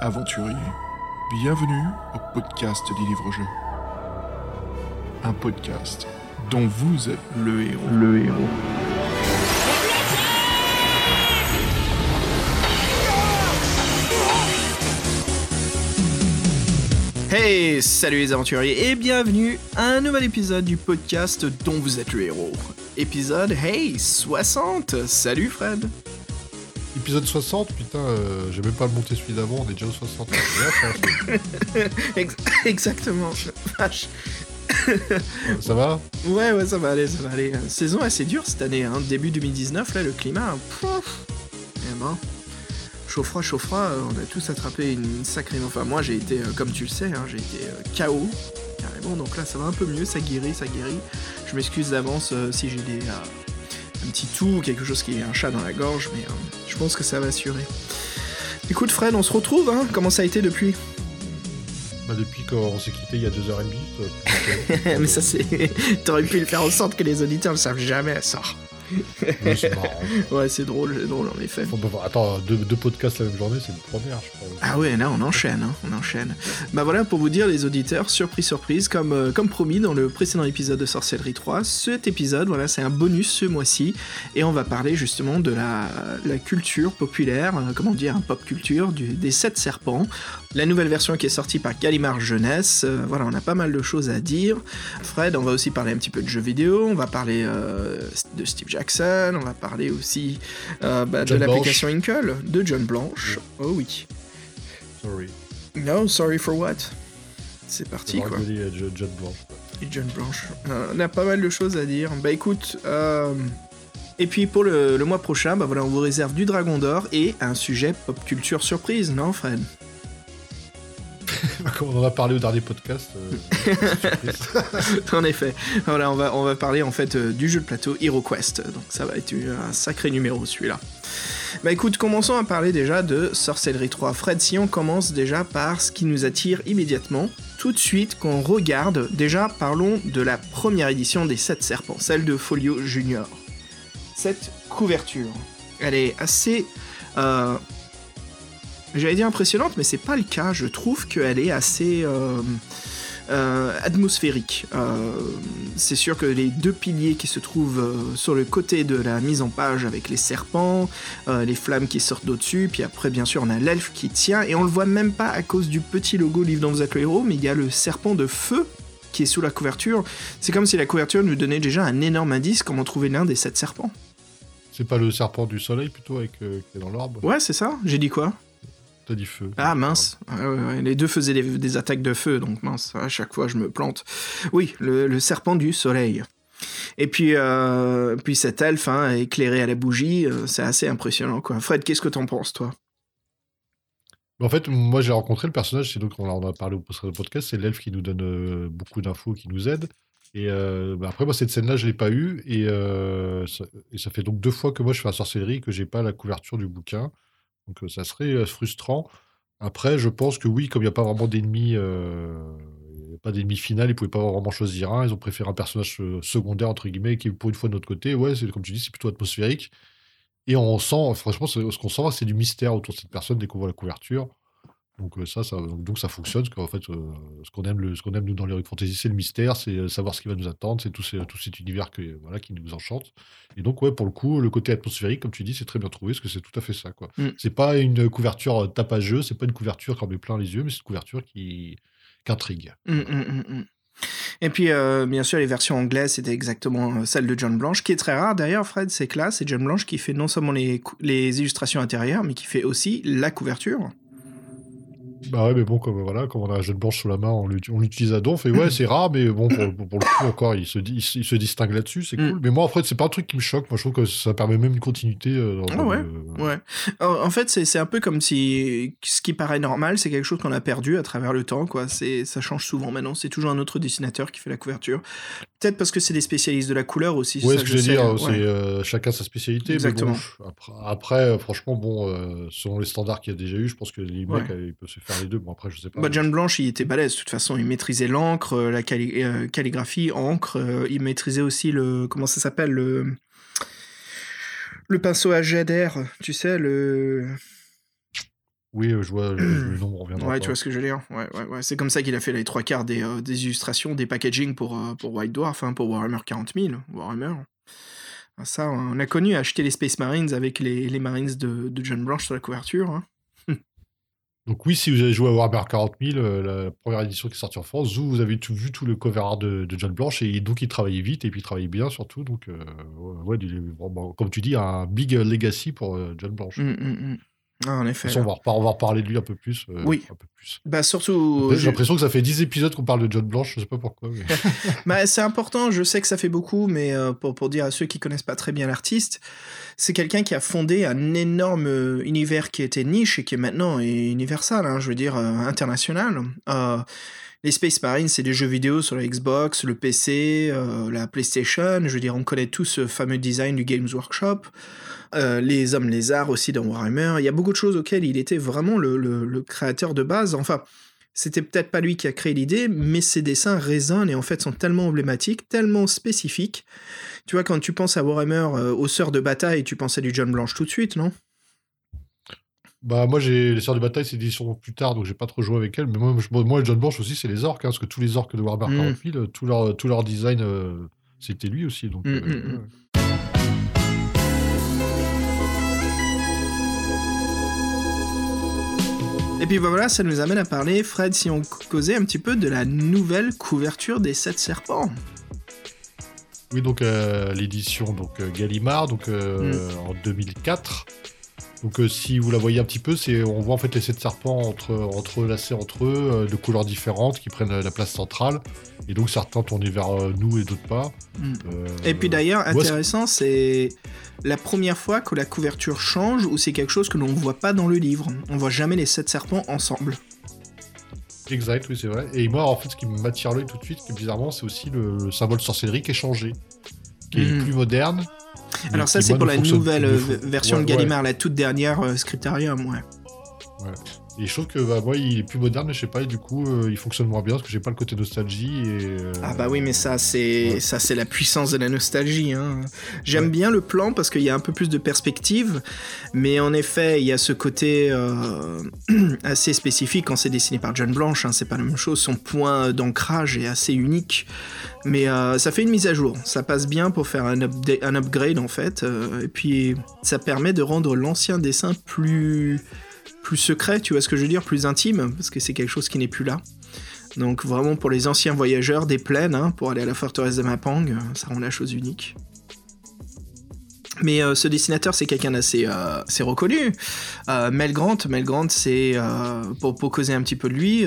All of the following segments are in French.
aventuriers, bienvenue au podcast des livres-jeux. Un podcast dont vous êtes le héros. Le héros. Hey, salut les aventuriers et bienvenue à un nouvel épisode du podcast dont vous êtes le héros. Épisode, hey, 60 Salut Fred Épisode 60, putain, euh, j'ai même pas monté celui d'avant, on est déjà au 60. Ex- Exactement, vache. ça va? Ouais, ouais, ça va aller, ça va aller. Saison assez dure cette année, hein. début 2019, là, le climat, pouf Eh ben, chaud froid, chaud froid, euh, on a tous attrapé une sacrée... Enfin, moi, j'ai été, euh, comme tu le sais, hein, j'ai été euh, KO, carrément, donc là, ça va un peu mieux, ça guérit, ça guérit. Je m'excuse d'avance euh, si j'ai des... euh, un petit tout ou quelque chose qui est un chat dans la gorge, mais euh, je pense que ça va assurer. Écoute Fred, on se retrouve, hein Comment ça a été depuis? Bah, Depuis qu'on s'est quitté il y a 2h30. toi, Mais ça c'est... T'aurais pu le faire en sorte que les auditeurs ne savent jamais ça. Oui, c'est marrant. Ouais, c'est drôle, c'est drôle en effet. Attends, deux, deux podcasts la même journée, c'est une première, je crois. Ah ouais, là on enchaîne, hein, on enchaîne. Bah voilà, pour vous dire les auditeurs, surprise surprise, comme, euh, comme promis dans le précédent épisode de Sorcellerie 3, cet épisode, voilà, c'est un bonus ce mois-ci, et on va parler justement de la, la culture populaire, euh, comment dire, pop culture, du, des sept serpents, la nouvelle version qui est sortie par Gallimard Jeunesse, euh, voilà, on a pas mal de choses à dire. Fred, on va aussi parler un petit peu de jeux vidéo, on va parler de Steve Jackson, on va parler aussi euh, bah, de l'application Inkle, de John Blanche, oh oui. Sorry. No, sorry for what? C'est parti quoi. euh, Jo- John Blanche. Et John Blanche. Euh, on a pas mal de choses à dire. Bah écoute, euh, et puis pour le, le mois prochain, bah voilà, on vous réserve du Dragon d'Or et un sujet pop culture surprise, non Fred? on en a parlé au dernier podcast. euh. En effet. Voilà, on va, on va parler en fait euh, du jeu de plateau HeroQuest. Donc ça va être un sacré numéro celui-là. Bah écoute, commençons à parler déjà de Sorcellerie 3. Fred, si on commence déjà par ce qui nous attire immédiatement, tout de suite qu'on regarde, déjà parlons de la première édition des 7 serpents, celle de Folio Junior. Cette couverture, elle est assez... euh, J'allais dire impressionnante, mais c'est pas le cas. Je trouve qu'elle est assez... euh, euh, atmosphérique. Euh, c'est sûr que les deux piliers qui se trouvent sur le côté de la mise en page avec les serpents, les flammes qui sortent d'au-dessus, puis après bien sûr on a l'elfe qui tient, et on le voit même pas à cause du petit logo livre êtes le héros, mais il y a le serpent de feu qui est sous la couverture. C'est comme si la couverture nous donnait déjà un énorme indice comment trouver l'un des sept serpents. c'est pas le serpent du soleil plutôt avec, qui est dans l'arbre? Ouais, c'est ça J'ai dit quoi? T'as dit feu. Ah mince, les deux faisaient des, des attaques de feu, donc mince, à chaque fois je me plante. Oui, le, le serpent du soleil. Et puis, euh, puis cet elfe hein, éclairé à la bougie, euh, c'est assez impressionnant quoi. Fred, qu'est-ce que t'en penses toi? En fait, moi j'ai rencontré le personnage, c'est donc on en a parlé au podcast, c'est l'elfe qui nous donne euh, beaucoup d'infos, qui nous aide. Et euh, bah, après, moi cette scène-là, je l'ai pas eue, et, euh, ça, et ça fait donc deux fois que moi je fais la sorcellerie que j'ai pas la couverture du bouquin. Donc ça serait frustrant. Après, je pense que oui, comme il n'y a pas vraiment d'ennemi, il y a pas d'ennemi final, ils pouvaient pas vraiment choisir un. Ils ont préféré un personnage secondaire entre guillemets qui est pour une fois de notre côté. Ouais, c'est comme tu dis, c'est plutôt atmosphérique. Et on sent, franchement, ce qu'on sent, c'est du mystère autour de cette personne dès qu'on voit la couverture. Donc euh, ça, ça, donc, donc ça fonctionne, parce qu'en fait, euh, ce qu'on aime, le, ce qu'on aime nous dans l'Heroic Fantasy, c'est le mystère, c'est euh, savoir ce qui va nous attendre, c'est tout, ces- tout cet univers que, voilà, qui nous enchante. Et donc, ouais, pour le coup, le côté atmosphérique, comme tu dis, c'est très bien trouvé, parce que c'est tout à fait ça, quoi. Mm. C'est pas une couverture tapageux, c'est pas une couverture qui en met plein les yeux, mais c'est une couverture qui, qui intrigue. Hum, hum, hum. Et puis, euh, bien sûr, les versions anglaises, c'était exactement celle de John Blanche, qui est très rare d'ailleurs, Fred, c'est que là, c'est John Blanche qui fait non seulement les illustrations intérieures, mais qui fait aussi la couverture. Bah ouais, mais bon, comme, voilà, comme on a un jeune blanche sous la main, on l'ut- on l'utilise à donf, et ouais, c'est rare, mais bon, pour, pour- pour le coup, encore, il se, il, se- il se distingue là-dessus, c'est Mm. cool. Mais moi, en fait, c'est pas un truc qui me choque, moi, je trouve que ça permet même une continuité. euh, dans- Ah ouais, le- Ouais. En fait, c'est un peu comme si ce qui paraît normal, c'est quelque chose qu'on a perdu à travers le temps, quoi. Ça change souvent maintenant. C'est toujours un autre dessinateur qui fait la couverture. Peut-être parce que c'est des spécialistes de la couleur aussi. Ouais, ça, ce que je veux dire, ouais. c'est euh, chacun sa spécialité. Exactement. Mais bon, après, après, franchement, bon, euh, selon les standards qu'il y a déjà eu, je pense que les mecs, ils peuvent se faire les deux. Bon, après, je sais pas. Bah, John Blanche, il était balèze. De toute façon, il maîtrisait l'encre, euh, la calli- euh, calligraphie, encre. euh, il maîtrisait aussi le. Comment ça s'appelle le... le pinceau à jet d'air. Tu sais, le. Oui, je vois le, le nom reviendra. Ouais, pas. tu vois ce que je veux dire. Ouais, ouais, ouais. C'est comme ça qu'il a fait les trois quarts des, euh, des illustrations, des packaging pour, euh, pour White Dwarf, hein, pour Warhammer 40 000. Warhammer. Ah, Ça, on a connu acheter les Space Marines avec les, les Marines de, de John Blanche sur la couverture. hein. Donc oui, si vous avez joué à Warhammer 40 000, euh, la première édition qui est sortie en France, vous, avez vu tout le cover art de, John Blanche et donc il travaillait vite et puis il travaillait bien surtout. Donc euh, ouais, comme tu dis, un big legacy pour euh, John Blanche. Mm, mm, mm. Ah, en De effet. toute façon, on va, on va reparler de lui un peu plus. euh, Oui. Un peu plus. Bah, surtout. J'ai l'impression que ça fait 10 épisodes qu'on parle de John Blanche, je sais pas pourquoi. mais- Bah, c'est important, je sais que ça fait beaucoup, mais euh, pour, pour dire à ceux qui connaissent pas très bien l'artiste, c'est quelqu'un qui a fondé un énorme euh, univers qui était niche et qui est maintenant est universal, hein, je veux dire international. Les Space Marines, c'est des jeux vidéo sur la Xbox, le PC, la PlayStation. Je veux dire, on connaît tous ce fameux design du Games Workshop. Euh, les hommes lézards aussi dans Warhammer. Il y a beaucoup de choses auxquelles il était vraiment le, le- le créateur de base. Enfin, c'était peut-être pas lui qui a créé l'idée, mais ses dessins résonnent et en fait sont tellement emblématiques, tellement spécifiques. Tu vois, quand tu penses à Warhammer, euh, aux sœurs de bataille, tu penses à du John Blanche tout de suite, non? Bah moi j'ai les sœurs de bataille c'est des éditions plus tard donc j'ai pas trop joué avec elles mais moi, je- moi John Blanche aussi c'est les orques hein, parce que tous les orques de Warhammer Mm. 40 000 euh, tout leur tout leur design euh, c'était lui aussi donc Mm, euh, mm, mm. ouais. Et puis voilà, ça nous amène à parler, Fred, si on causait un petit peu de la nouvelle couverture des sept serpents. Oui, donc euh, l'édition donc euh, Gallimard, donc euh, Mm. en 2004. Donc euh, si vous la voyez un petit peu, c'est on voit en fait les sept serpents entre entrelacés entre eux, euh, de couleurs différentes, qui prennent euh, la place centrale. Et donc certains tournés vers euh, nous et d'autres pas. Mm. Et puis d'ailleurs, intéressant, c'est la première fois que la couverture change ou c'est quelque chose que l'on ne voit pas dans le livre. On voit jamais les sept serpents ensemble. Exact, oui c'est vrai. Et moi en fait ce qui m'attire l'œil tout de suite, bizarrement, c'est aussi le, le symbole sorcellerie qui est changé, qui est Mm. plus moderne. Alors ça, c'est pour la nouvelle euh, version de. Gallimard, la toute dernière euh, Scriptarium, ouais. Et je trouve que bah, moi, il est plus moderne, mais je sais pas, et du coup, euh, il fonctionne moins bien parce que j'ai pas le côté nostalgie. Et, euh, Ah bah oui, mais ça c'est Ouais. ça c'est la puissance de la nostalgie. hein. J'aime Ouais. bien le plan parce qu'il y a un peu plus de perspective, mais en effet il y a ce côté euh, assez spécifique quand c'est dessiné par John Blanche. hein, c'est pas la même chose. Son point d'ancrage est assez unique, mais ça fait une mise à jour. Ça passe bien pour faire un, upgrade en fait, et puis ça permet de rendre l'ancien dessin plus plus secret. Tu vois ce que je veux dire, plus intime, parce que c'est quelque chose qui n'est plus là. Donc vraiment pour les anciens voyageurs des plaines, hein, pour aller à la forteresse de Mapang, euh, ça rend la chose unique. Mais euh, ce dessinateur, c'est quelqu'un d'assez euh, reconnu. Euh, Mel Grant, Mel Grant, c'est pour, pour causer un petit peu de lui,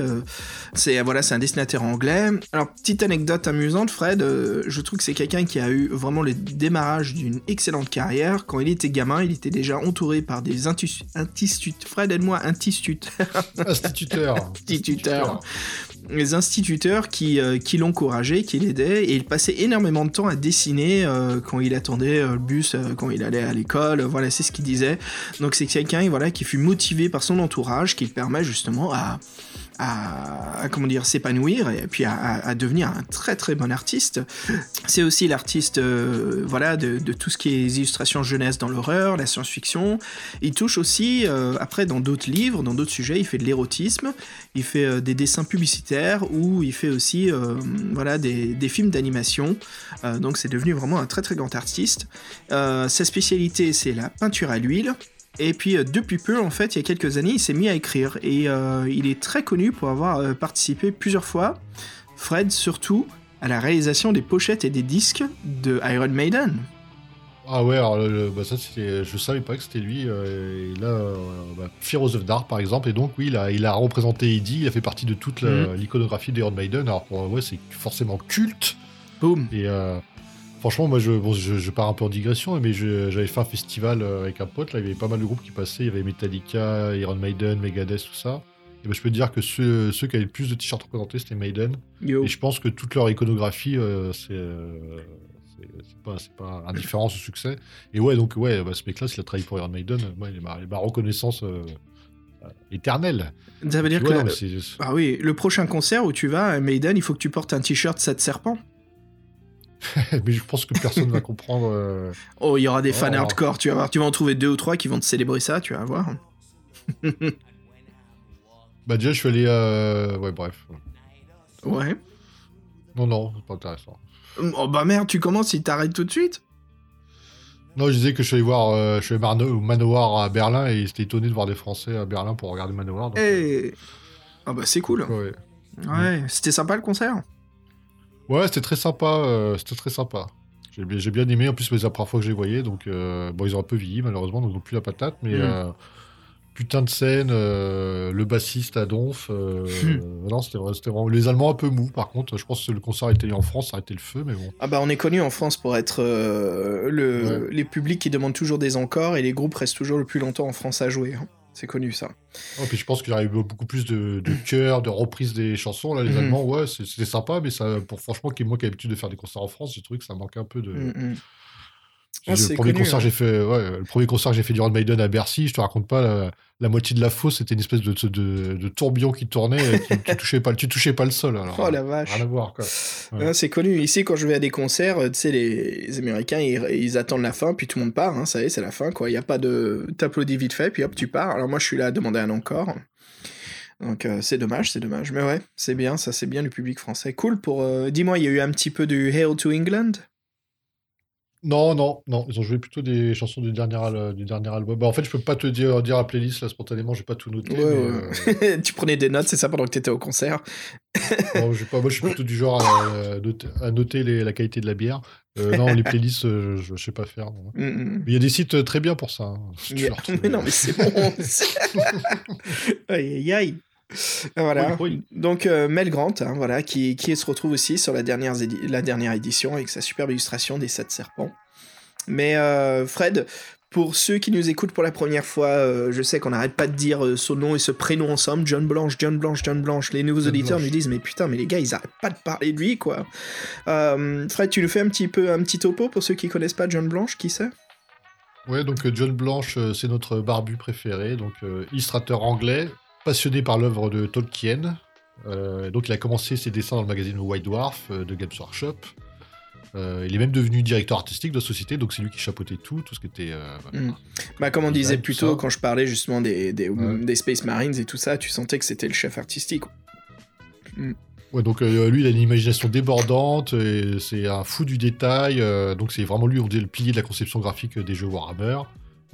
c'est voilà, c'est un dessinateur anglais. Alors petite anecdote amusante, Fred, je trouve que c'est quelqu'un qui a eu vraiment le démarrage d'une excellente carrière. Quand il était gamin, il était déjà entouré par des instituts. Fred, aide-moi, instituteurs. Instituteur. Instituteur. Les instituteurs qui, euh, qui l'encourageaient, qui l'aidaient, et il passait énormément de temps à dessiner euh, quand il attendait euh, le bus, quand il allait à l'école, voilà, c'est ce qu'il disait. Donc c'est quelqu'un voilà, qui fut motivé par son entourage, qui le permet justement à, à, comment dire s'épanouir et puis à, devenir un très très bon artiste. C'est aussi l'artiste euh, voilà de, tout ce qui est illustrations jeunesse dans l'horreur, la science-fiction. Il touche aussi euh, après dans d'autres livres, dans d'autres sujets, il fait de l'érotisme, il fait euh, des dessins publicitaires ou il fait aussi voilà des, des films d'animation. Donc c'est devenu vraiment un très très grand artiste. Sa spécialité c'est la peinture à l'huile. Et puis euh, depuis peu, en fait, il y a quelques années, il s'est mis à écrire. Et euh, il est très connu pour avoir euh, participé plusieurs fois, Fred surtout, à la réalisation des pochettes et des disques de Iron Maiden. Ah ouais, alors le- bah ça, c'était- je savais pas que c'était lui. et là, bah, of Dark, par exemple, et donc oui, il a, il a représenté Eddie, il a fait partie de toute Mhm. l'iconographie d'Iron Maiden. Alors ouais, c'est forcément culte. Et euh, franchement, moi, je, bon, je, je pars un peu en digression, mais j'avais fait un festival euh, avec un pote. Là, il y avait pas mal de groupes qui passaient. Il y avait Metallica, Iron Maiden, Megadeth, tout ça. Et ben, je peux te dire que ceux, ceux qui avaient le plus de t-shirts représentés, c'était Maiden. Yo. Et je pense que toute leur iconographie, euh, c'est euh, c'est- pas, pas indifférent au succès. Et ouais, donc ouais, bah, ce mec-là, s'il a travaillé pour Iron Maiden, moi, il est ma, ma reconnaissance euh, éternelle. Ça veut dire que. la- Ah oui, le prochain concert où tu vas à Maiden, il faut que tu portes un t-shirt 7 serpents. mais je pense que personne va comprendre. euh, Oh, il y aura des Oh. fans hardcore, tu vas voir. Tu vas en trouver deux ou trois qui vont te célébrer ça, tu vas voir. Bah déjà, je suis allé... euh, Ouais, bref. Ouais. Non, non, c'est pas intéressant. Oh bah merde, tu commences, il t'arrête tout de suite Non, je disais que je suis allé voir euh, je suis allé au Manoir à Berlin et j'étais étonné de voir des Français à Berlin pour regarder Manoir. donc, Eh Ah bah c'est cool. euh, ouais. Ouais, c'était sympa le concert Ouais, c'était très sympa. euh, c'était très sympa. J'ai bien, aimé. En plus, c'est la première fois que je les voyais. Donc, euh, bon, ils ont un peu vieilli, malheureusement, donc ils n'ont plus la patate. Mais Mm. euh, putain de scène, euh, le bassiste à Donf. euh, Hmm. non, c'était vrai- c'était vraiment. Les Allemands un peu mous, par contre. Je pense que le concert a été en France, ça a été le feu, mais bon. Ah bah on est connu en France pour être euh, le, les publics qui demandent toujours des encores et les groupes restent toujours le plus longtemps en France à jouer. hein. C'est connu ça. Oh, puis je pense qu'il y aurait eu beaucoup plus de, de chœurs, de reprises des chansons. Là, les Mhm. Allemands, ouais, c'était sympa, mais ça, pour franchement, qui- moi qui ai l'habitude de faire des concerts en France, j'ai trouvé que ça manquait un peu de. Mm, mm. Ah, le, premier connu, concert hein. j'ai fait, ouais, le premier concert que j'ai fait du Iron Maiden à Bercy, je te raconte pas, la, la moitié de la fosse, c'était une espèce de, de, de tourbillon qui tournait, et tu, tu touchais pas, tu touchais pas le sol. Alors, Oh la vache. Rien à voir, quoi. Ouais. Ah, c'est connu. Ici, quand je vais à des concerts, euh, tu sais, les, les Américains, ils, ils attendent la fin, puis tout le monde part. Hein, ça y est, c'est la fin, quoi. Il n'y a pas de. T'applaudis vite fait, puis hop, tu pars. Alors moi, je suis là à demander un encore. Donc euh, c'est dommage, c'est dommage. Mais ouais, c'est bien, ça c'est bien du public français. Cool pour. euh, Dis-moi, il y a eu un petit peu du Hail to England? Non, non, non, ils ont joué plutôt des chansons du dernier, al- du dernier album. Bah, en fait, je peux pas te dire, dire la playlist là spontanément, j'ai pas tout noté. Ouais, mais, ouais. euh, tu prenais des notes, c'est ça, pendant que t'étais au concert? J'ai pas, moi, je suis plutôt du genre à, à noter, à noter les- la qualité de la bière. Euh, non, les playlists, euh, je, je sais pas faire. non. Mm, mm. Mais il y a des sites euh, très bien pour ça. hein, si tu Yeah. Mais non, mais c'est bon. aïe, aïe, aïe. Voilà. Oui, oui. Donc euh, Mel Grant, hein, voilà, qui, qui se retrouve aussi sur la dernière, édi- la dernière édition avec sa superbe illustration des sept serpents. Mais euh, Fred, pour ceux qui nous écoutent pour la première fois, euh, je sais qu'on n'arrête pas de dire son nom et ce prénom ensemble, John Blanche, John Blanche, John Blanche. Les nouveaux John auditeurs Blanche. nous disent mais putain, mais les gars, ils arrêtent pas de parler de lui, quoi. Fred, tu nous fais un petit peu un petit topo pour ceux qui connaissent pas John Blanche, qui c'est? Ouais, donc John Blanche, c'est notre barbu préféré, donc illustrateur anglais, passionné par l'œuvre de Tolkien. Euh, donc il a commencé ses dessins dans le magazine White Dwarf euh, de Games Workshop. Euh, il est même devenu directeur artistique de la société, donc c'est lui qui chapeautait tout, tout ce qui était. euh, voilà. Mm. Bah, comme on disait plus tôt, quand je parlais justement des, des, Ouais. des Space Marines et tout ça, tu sentais que c'était le chef artistique. Ouais, donc lui, il a une imagination débordante, c'est un fou du détail, donc c'est vraiment lui, on dit, le pilier de la conception graphique des jeux Warhammer.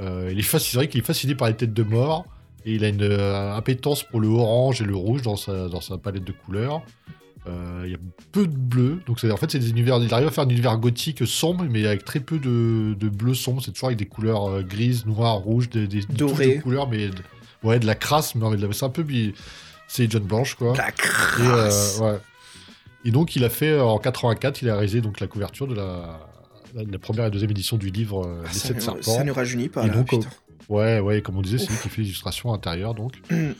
Il est fasciné, vrai qu'il est fasciné par les têtes de mort, et il a une euh, appétence pour le orange et le rouge dans sa, dans sa palette de couleurs. Euh, Il y a peu de bleu, donc en fait c'est des univers, il arrive à faire un univers gothique sombre, mais avec très peu de, de bleu sombre, c'est toujours avec des couleurs euh, grises, noires, rouges, des, des, Doré. de couleurs, mais de- ouais, de la crasse, mais, c'est un peu... C'est John Blanche, quoi. La Et, crasse euh, ouais. Et donc, il a fait euh, en 84, il a réalisé donc la couverture de la, la, la première et deuxième édition du livre euh, Ah, Les ça, Sept Serpents. ça nous rajeunit pas, Et là, donc. Ouais, ouais, comme on disait, c'est lui qui fait l'illustration intérieure, donc. Mm.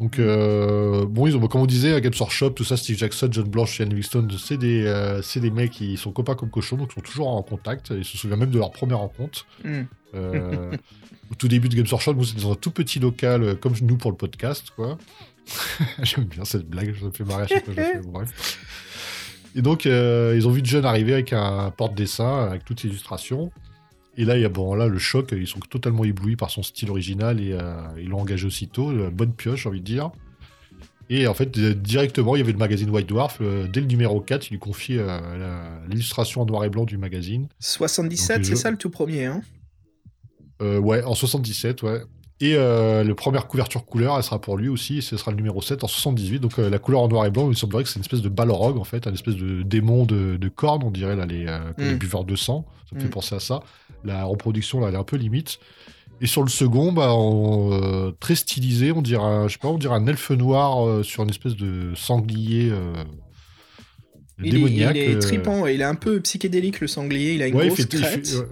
Donc, euh, bon, ils ont, comme on disait, Games Workshop, tout ça, Steve Jackson, John Blanche, Ian Livingstone, c'est des, euh, c'est des mecs qui sont copains comme cochons, donc ils sont toujours en contact. Ils se souviennent même de leur première rencontre. Mm. Euh, au tout début de Games Workshop, nous, c'était dans un tout petit local, comme nous pour le podcast, quoi. J'aime bien cette blague, ça me fait marrer à chaque fois que je fais, bref. Et donc, ils ont vu John arriver avec un porte-dessin, avec toutes ses illustrations. Et là, il y a bon, là, le choc, ils sont totalement éblouis par son style original et euh, ils l'ont engagé aussitôt. euh, bonne pioche, j'ai envie de dire. Et en fait, directement, il y avait le magazine White Dwarf. euh, dès le numéro 4, il lui confie euh, l'illustration en noir et blanc du magazine. 77, Donc, c'est ça le tout premier, hein? Euh, ouais, en 77, ouais. Et la première couverture couleur, elle sera pour lui aussi, et ce sera le numéro 7 en 78. Donc la couleur en noir et blanc, il semblerait que c'est une espèce de balrog, en fait, un espèce de démon de, de cornes, on dirait, là, les Mm. buveurs de sang. Ça me fait Mm. penser à ça. La reproduction, là, elle est un peu limite. Et sur le second, bah, euh, très stylisé, on dirait, un, je sais pas, on dirait un elfe noir euh, sur une espèce de sanglier euh, il est, démoniaque. il est euh, tripant, il est un peu psychédélique le sanglier, il a une Ouais, il grosse il crête. fait- ouais,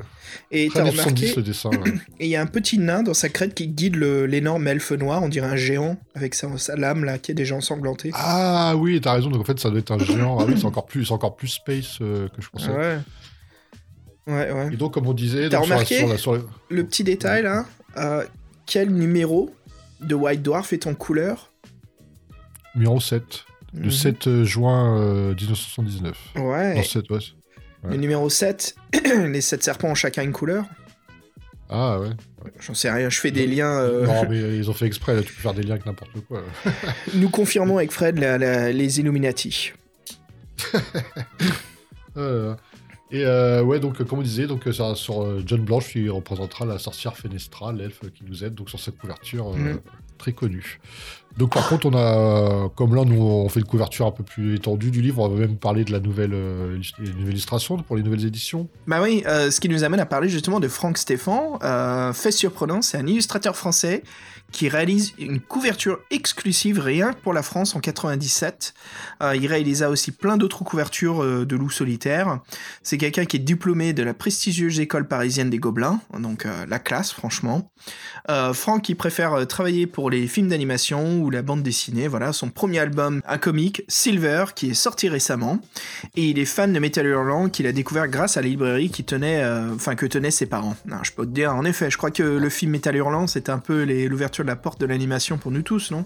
Et t'as 70, remarqué, le dessin. ouais. et il y a un petit nain dans sa crête qui guide le- l'énorme elfe noir, on dirait un géant, avec sa, sa lame là, qui est déjà ensanglanté. Ah oui, t'as raison. Donc en fait, ça doit être un géant. Ah oui, c'est encore plus, c'est encore plus space que je pensais. ouais. Ouais, ouais. Et donc, comme on disait, T'as donc, sur la- remarqué sur la- sur la- Le petit détail là, euh, quel numéro de White Dwarf est en couleur? Numéro 7, le Mhm. 7 juin euh, 1979. Ouais. Non, 7, ouais. Le numéro 7, les 7 serpents ont chacun une couleur. Ah ouais. J'en sais rien, je fais des liens. euh, Non, mais ils ont fait exprès, là, tu peux faire des liens avec n'importe quoi. Nous confirmons avec Fred la- la- les Illuminati. Euh, et euh, ouais, donc, comme on disait, donc, euh, ça, sur euh, John Blanche, qui représentera la sorcière Fenestra, l'elfe qui nous aide, donc sur cette couverture euh, Mhm. très connue. Donc, par contre, on a, comme là, nous, on fait une couverture un peu plus étendue du livre, on va même parler de la nouvelle, euh, illus- les nouvelles illustrations pour les nouvelles éditions. Bah oui, euh, ce qui nous amène à parler justement de Franck Stéphan. Euh, fait surprenant, c'est un illustrateur français qui réalise une couverture exclusive rien que pour la France en 97. Euh, il réalisa aussi plein d'autres couvertures de loups solitaires. C'est quelqu'un qui est diplômé de la prestigieuse école parisienne des Gobelins, donc la classe franchement. Franck il préfère travailler pour les films d'animation ou la bande dessinée. Voilà, son premier album, un comique, Silver, qui est sorti récemment. Et il est fan de Metal Hurlant qu'il a découvert grâce à la librairie qui tenait, euh, que tenaient ses parents. Non, je peux te dire, en effet, je crois que le film Metal Hurlant, c'était un peu l'ouverture de la porte de l'animation pour nous tous, non?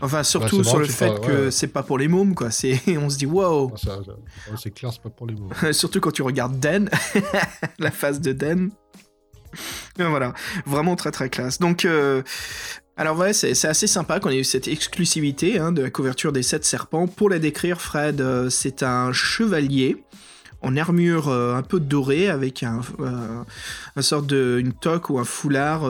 Enfin, surtout sur le fait que ouais. c'est pas pour les mômes, quoi. C'est, on se dit wow. Ah, c'est clair, c'est pas pour les mots. Surtout quand tu regardes Den, la face de. Et voilà, vraiment très très classe. Donc, euh, alors ouais, c'est assez sympa qu'on ait eu cette exclusivité hein, de la couverture des sept serpents. Pour la décrire, Fred, euh, c'est un chevalier en armure euh, un peu dorée avec un, euh, sorte de toque ou un foulard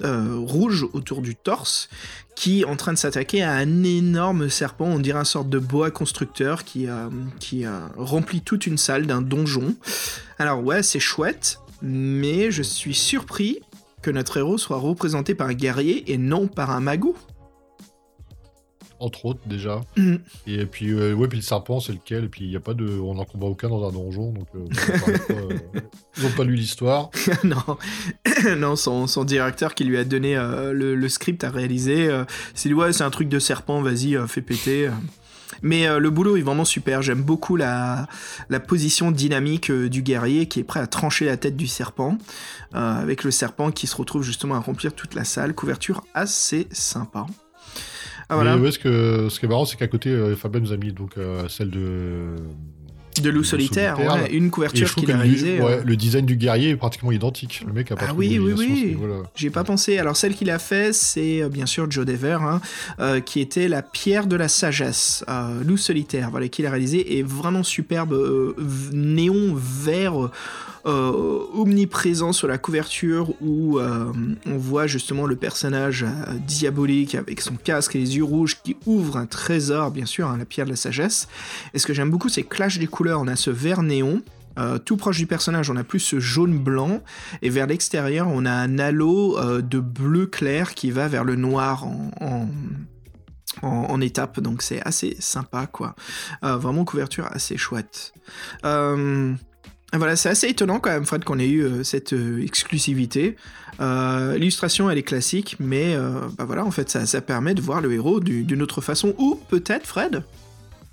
rouge autour du torse qui est en train de s'attaquer à un énorme serpent, on dirait un sorte de boa constructeur qui, qui remplit toute une salle d'un donjon. Alors ouais, c'est chouette, mais je suis surpris que notre héros soit représenté par un guerrier et non par un magot. Entre autres, déjà. Mhm. Et puis, euh, ouais, puis le serpent, c'est lequel? Et puis, il n'y a pas de. On n'en combat aucun dans un donjon, donc. euh, euh, ils n'ont pas lu l'histoire. non, non son, son directeur qui lui a donné le, le script à réaliser, dit ouais c'est un truc de serpent, vas-y fais péter. Mais euh, le boulot est vraiment super, j'aime beaucoup la, position dynamique euh, du guerrier qui est prêt à trancher la tête du serpent, euh, avec le serpent qui se retrouve justement à remplir toute la salle, couverture assez sympa. Ah ce, qui est marrant, c'est qu'à côté, Fabien nous a mis donc, celle de. De loup solitaire, solitaire. ouais, une couverture qu'il a réalisée. ouais, euh, le design du guerrier est pratiquement identique. Le mec a pas Ah oui, oui, oui. J'ai pas pensé. Alors celle qu'il a fait, c'est euh, bien sûr Joe Dever, hein, euh, qui était la pierre de la sagesse, euh, loup solitaire, voilà, qu'il a réalisé, et vraiment superbe, euh, néon vert. Euh, omniprésent sur la couverture où euh, on voit justement le personnage euh, diabolique avec son casque et les yeux rouges qui ouvre un trésor, bien sûr, hein, la pierre de la sagesse. Et ce que j'aime beaucoup, c'est clash des couleurs. On a ce vert néon, tout proche du personnage, on a plus ce jaune blanc, et vers l'extérieur, on a un halo de bleu clair qui va vers le noir en, en, étape, donc c'est assez sympa, quoi. Vraiment couverture assez chouette. Euh, voilà, c'est assez étonnant quand même, Fred, qu'on ait eu euh, cette euh, exclusivité. Euh, L'illustration, elle est classique, mais bah voilà, en fait, ça, ça permet de voir le héros du- d'une autre façon. Ou peut-être, Fred,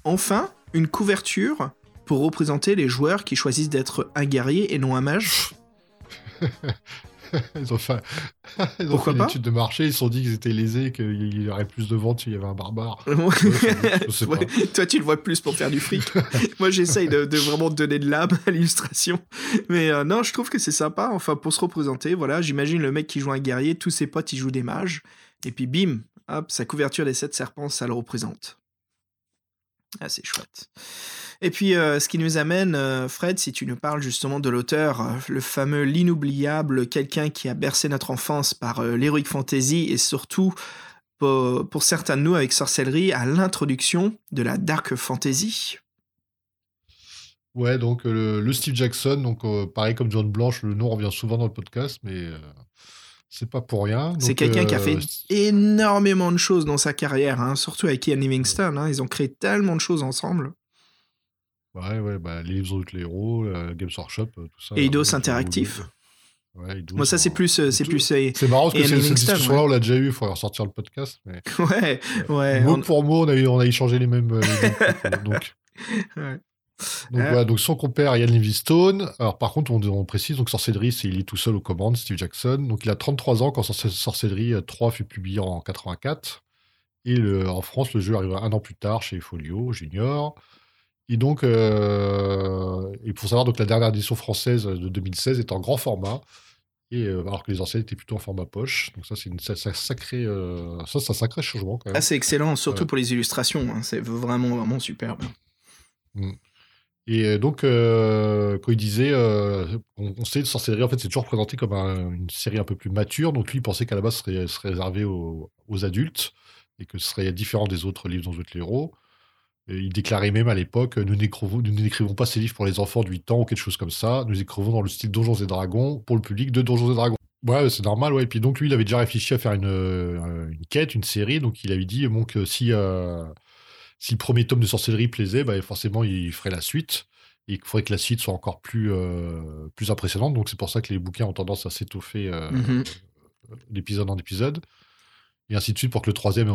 enfin, une couverture pour représenter les joueurs qui choisissent d'être un guerrier et non un mage. Ils ont fait, ils ont Pourquoi fait une pas étude de marché, ils se sont dit qu'ils étaient lésés, qu'il y aurait plus de ventes s'il y avait un barbare. je. Ouais, toi, tu le vois plus pour faire du fric. Moi, j'essaye de, de vraiment donner de l'âme à l'illustration. Mais euh, non, je trouve que c'est sympa. Enfin, pour se représenter, voilà, j'imagine le mec qui joue un guerrier, tous ses potes, ils jouent des mages. Et puis, bim, hop, sa couverture des sept serpents, ça le représente. Ah, c'est chouette. Et puis, euh, ce qui nous amène, euh, Fred, si tu nous parles justement de l'auteur, euh, le fameux, l'inoubliable, quelqu'un qui a bercé notre enfance par l'heroic fantasy et surtout pour, certains de nous avec sorcellerie à l'introduction de la dark fantasy. Ouais, donc le, le Steve Jackson, donc pareil comme John Blanche, le nom revient souvent dans le podcast, mais c'est pas pour rien. C'est quelqu'un qui a euh, fait énormément de choses dans sa carrière, hein, surtout avec Ian Livingstone. hein, ils ont créé tellement de choses ensemble. Ouais, ouais, bah, les tous les héros, la Games Workshop, euh, tout ça. Et Eidos euh, Interactif. Ouais, Eidos, Moi, ça, c'est hein. plus. euh, C'est plus euh, C'est marrant parce que cette discussion-là, on l'a déjà eu, il faudrait ressortir le podcast. Mais ouais, ouais. mot on- pour mot, on a, eu- on a échangé les mêmes. euh, les mêmes trucs, euh, donc, ouais. Donc, Euh. voilà, donc son compère, Ian Livingstone. Alors, par contre, on, on précise, donc Sorcellerie, c'est il est tout seul aux commandes, Steve Jackson. Donc, il a 33 ans quand Sorce- Sorcellerie euh, 3 fut publié en 84. Et le- en France, le jeu arrivera un an plus tard chez Folio, Junior. Et donc, euh, il faut savoir donc la dernière édition française de 2016 est en grand format. Et euh, alors que les anciennes étaient plutôt en format poche. Donc ça, c'est ça, sacré, euh, ça, un sacré changement quand même. Ah, c'est excellent, surtout pour les illustrations. hein, C'est vraiment, vraiment superbe. Et euh, donc, euh, quand il disait, euh, on, on sait, sorcellerie, en fait, c'est toujours présenté comme un- une série un peu plus mature. Donc lui, il pensait qu'à la base, ce serait, réservé aux, adultes et que ce serait différent des autres livres dont vous êtes héros. Il déclarait même à l'époque, nous n'écrivons, pas ces livres pour les enfants de 8 ans ou quelque chose comme ça. Nous écrivons dans le style Donjons et Dragons pour le public de Donjons et Dragons. Ouais, c'est normal, ouais. Et puis donc lui, il avait déjà réfléchi à faire une, euh, quête, une série. Donc il avait dit bon, que si, si le premier tome de sorcellerie plaisait, bah, forcément il ferait la suite. Et qu'il faudrait que la suite soit encore plus, euh, plus impressionnante. Donc c'est pour ça que les bouquins ont tendance à s'étoffer euh, Mhm. d'épisode en épisode. Et ainsi de suite pour que le troisième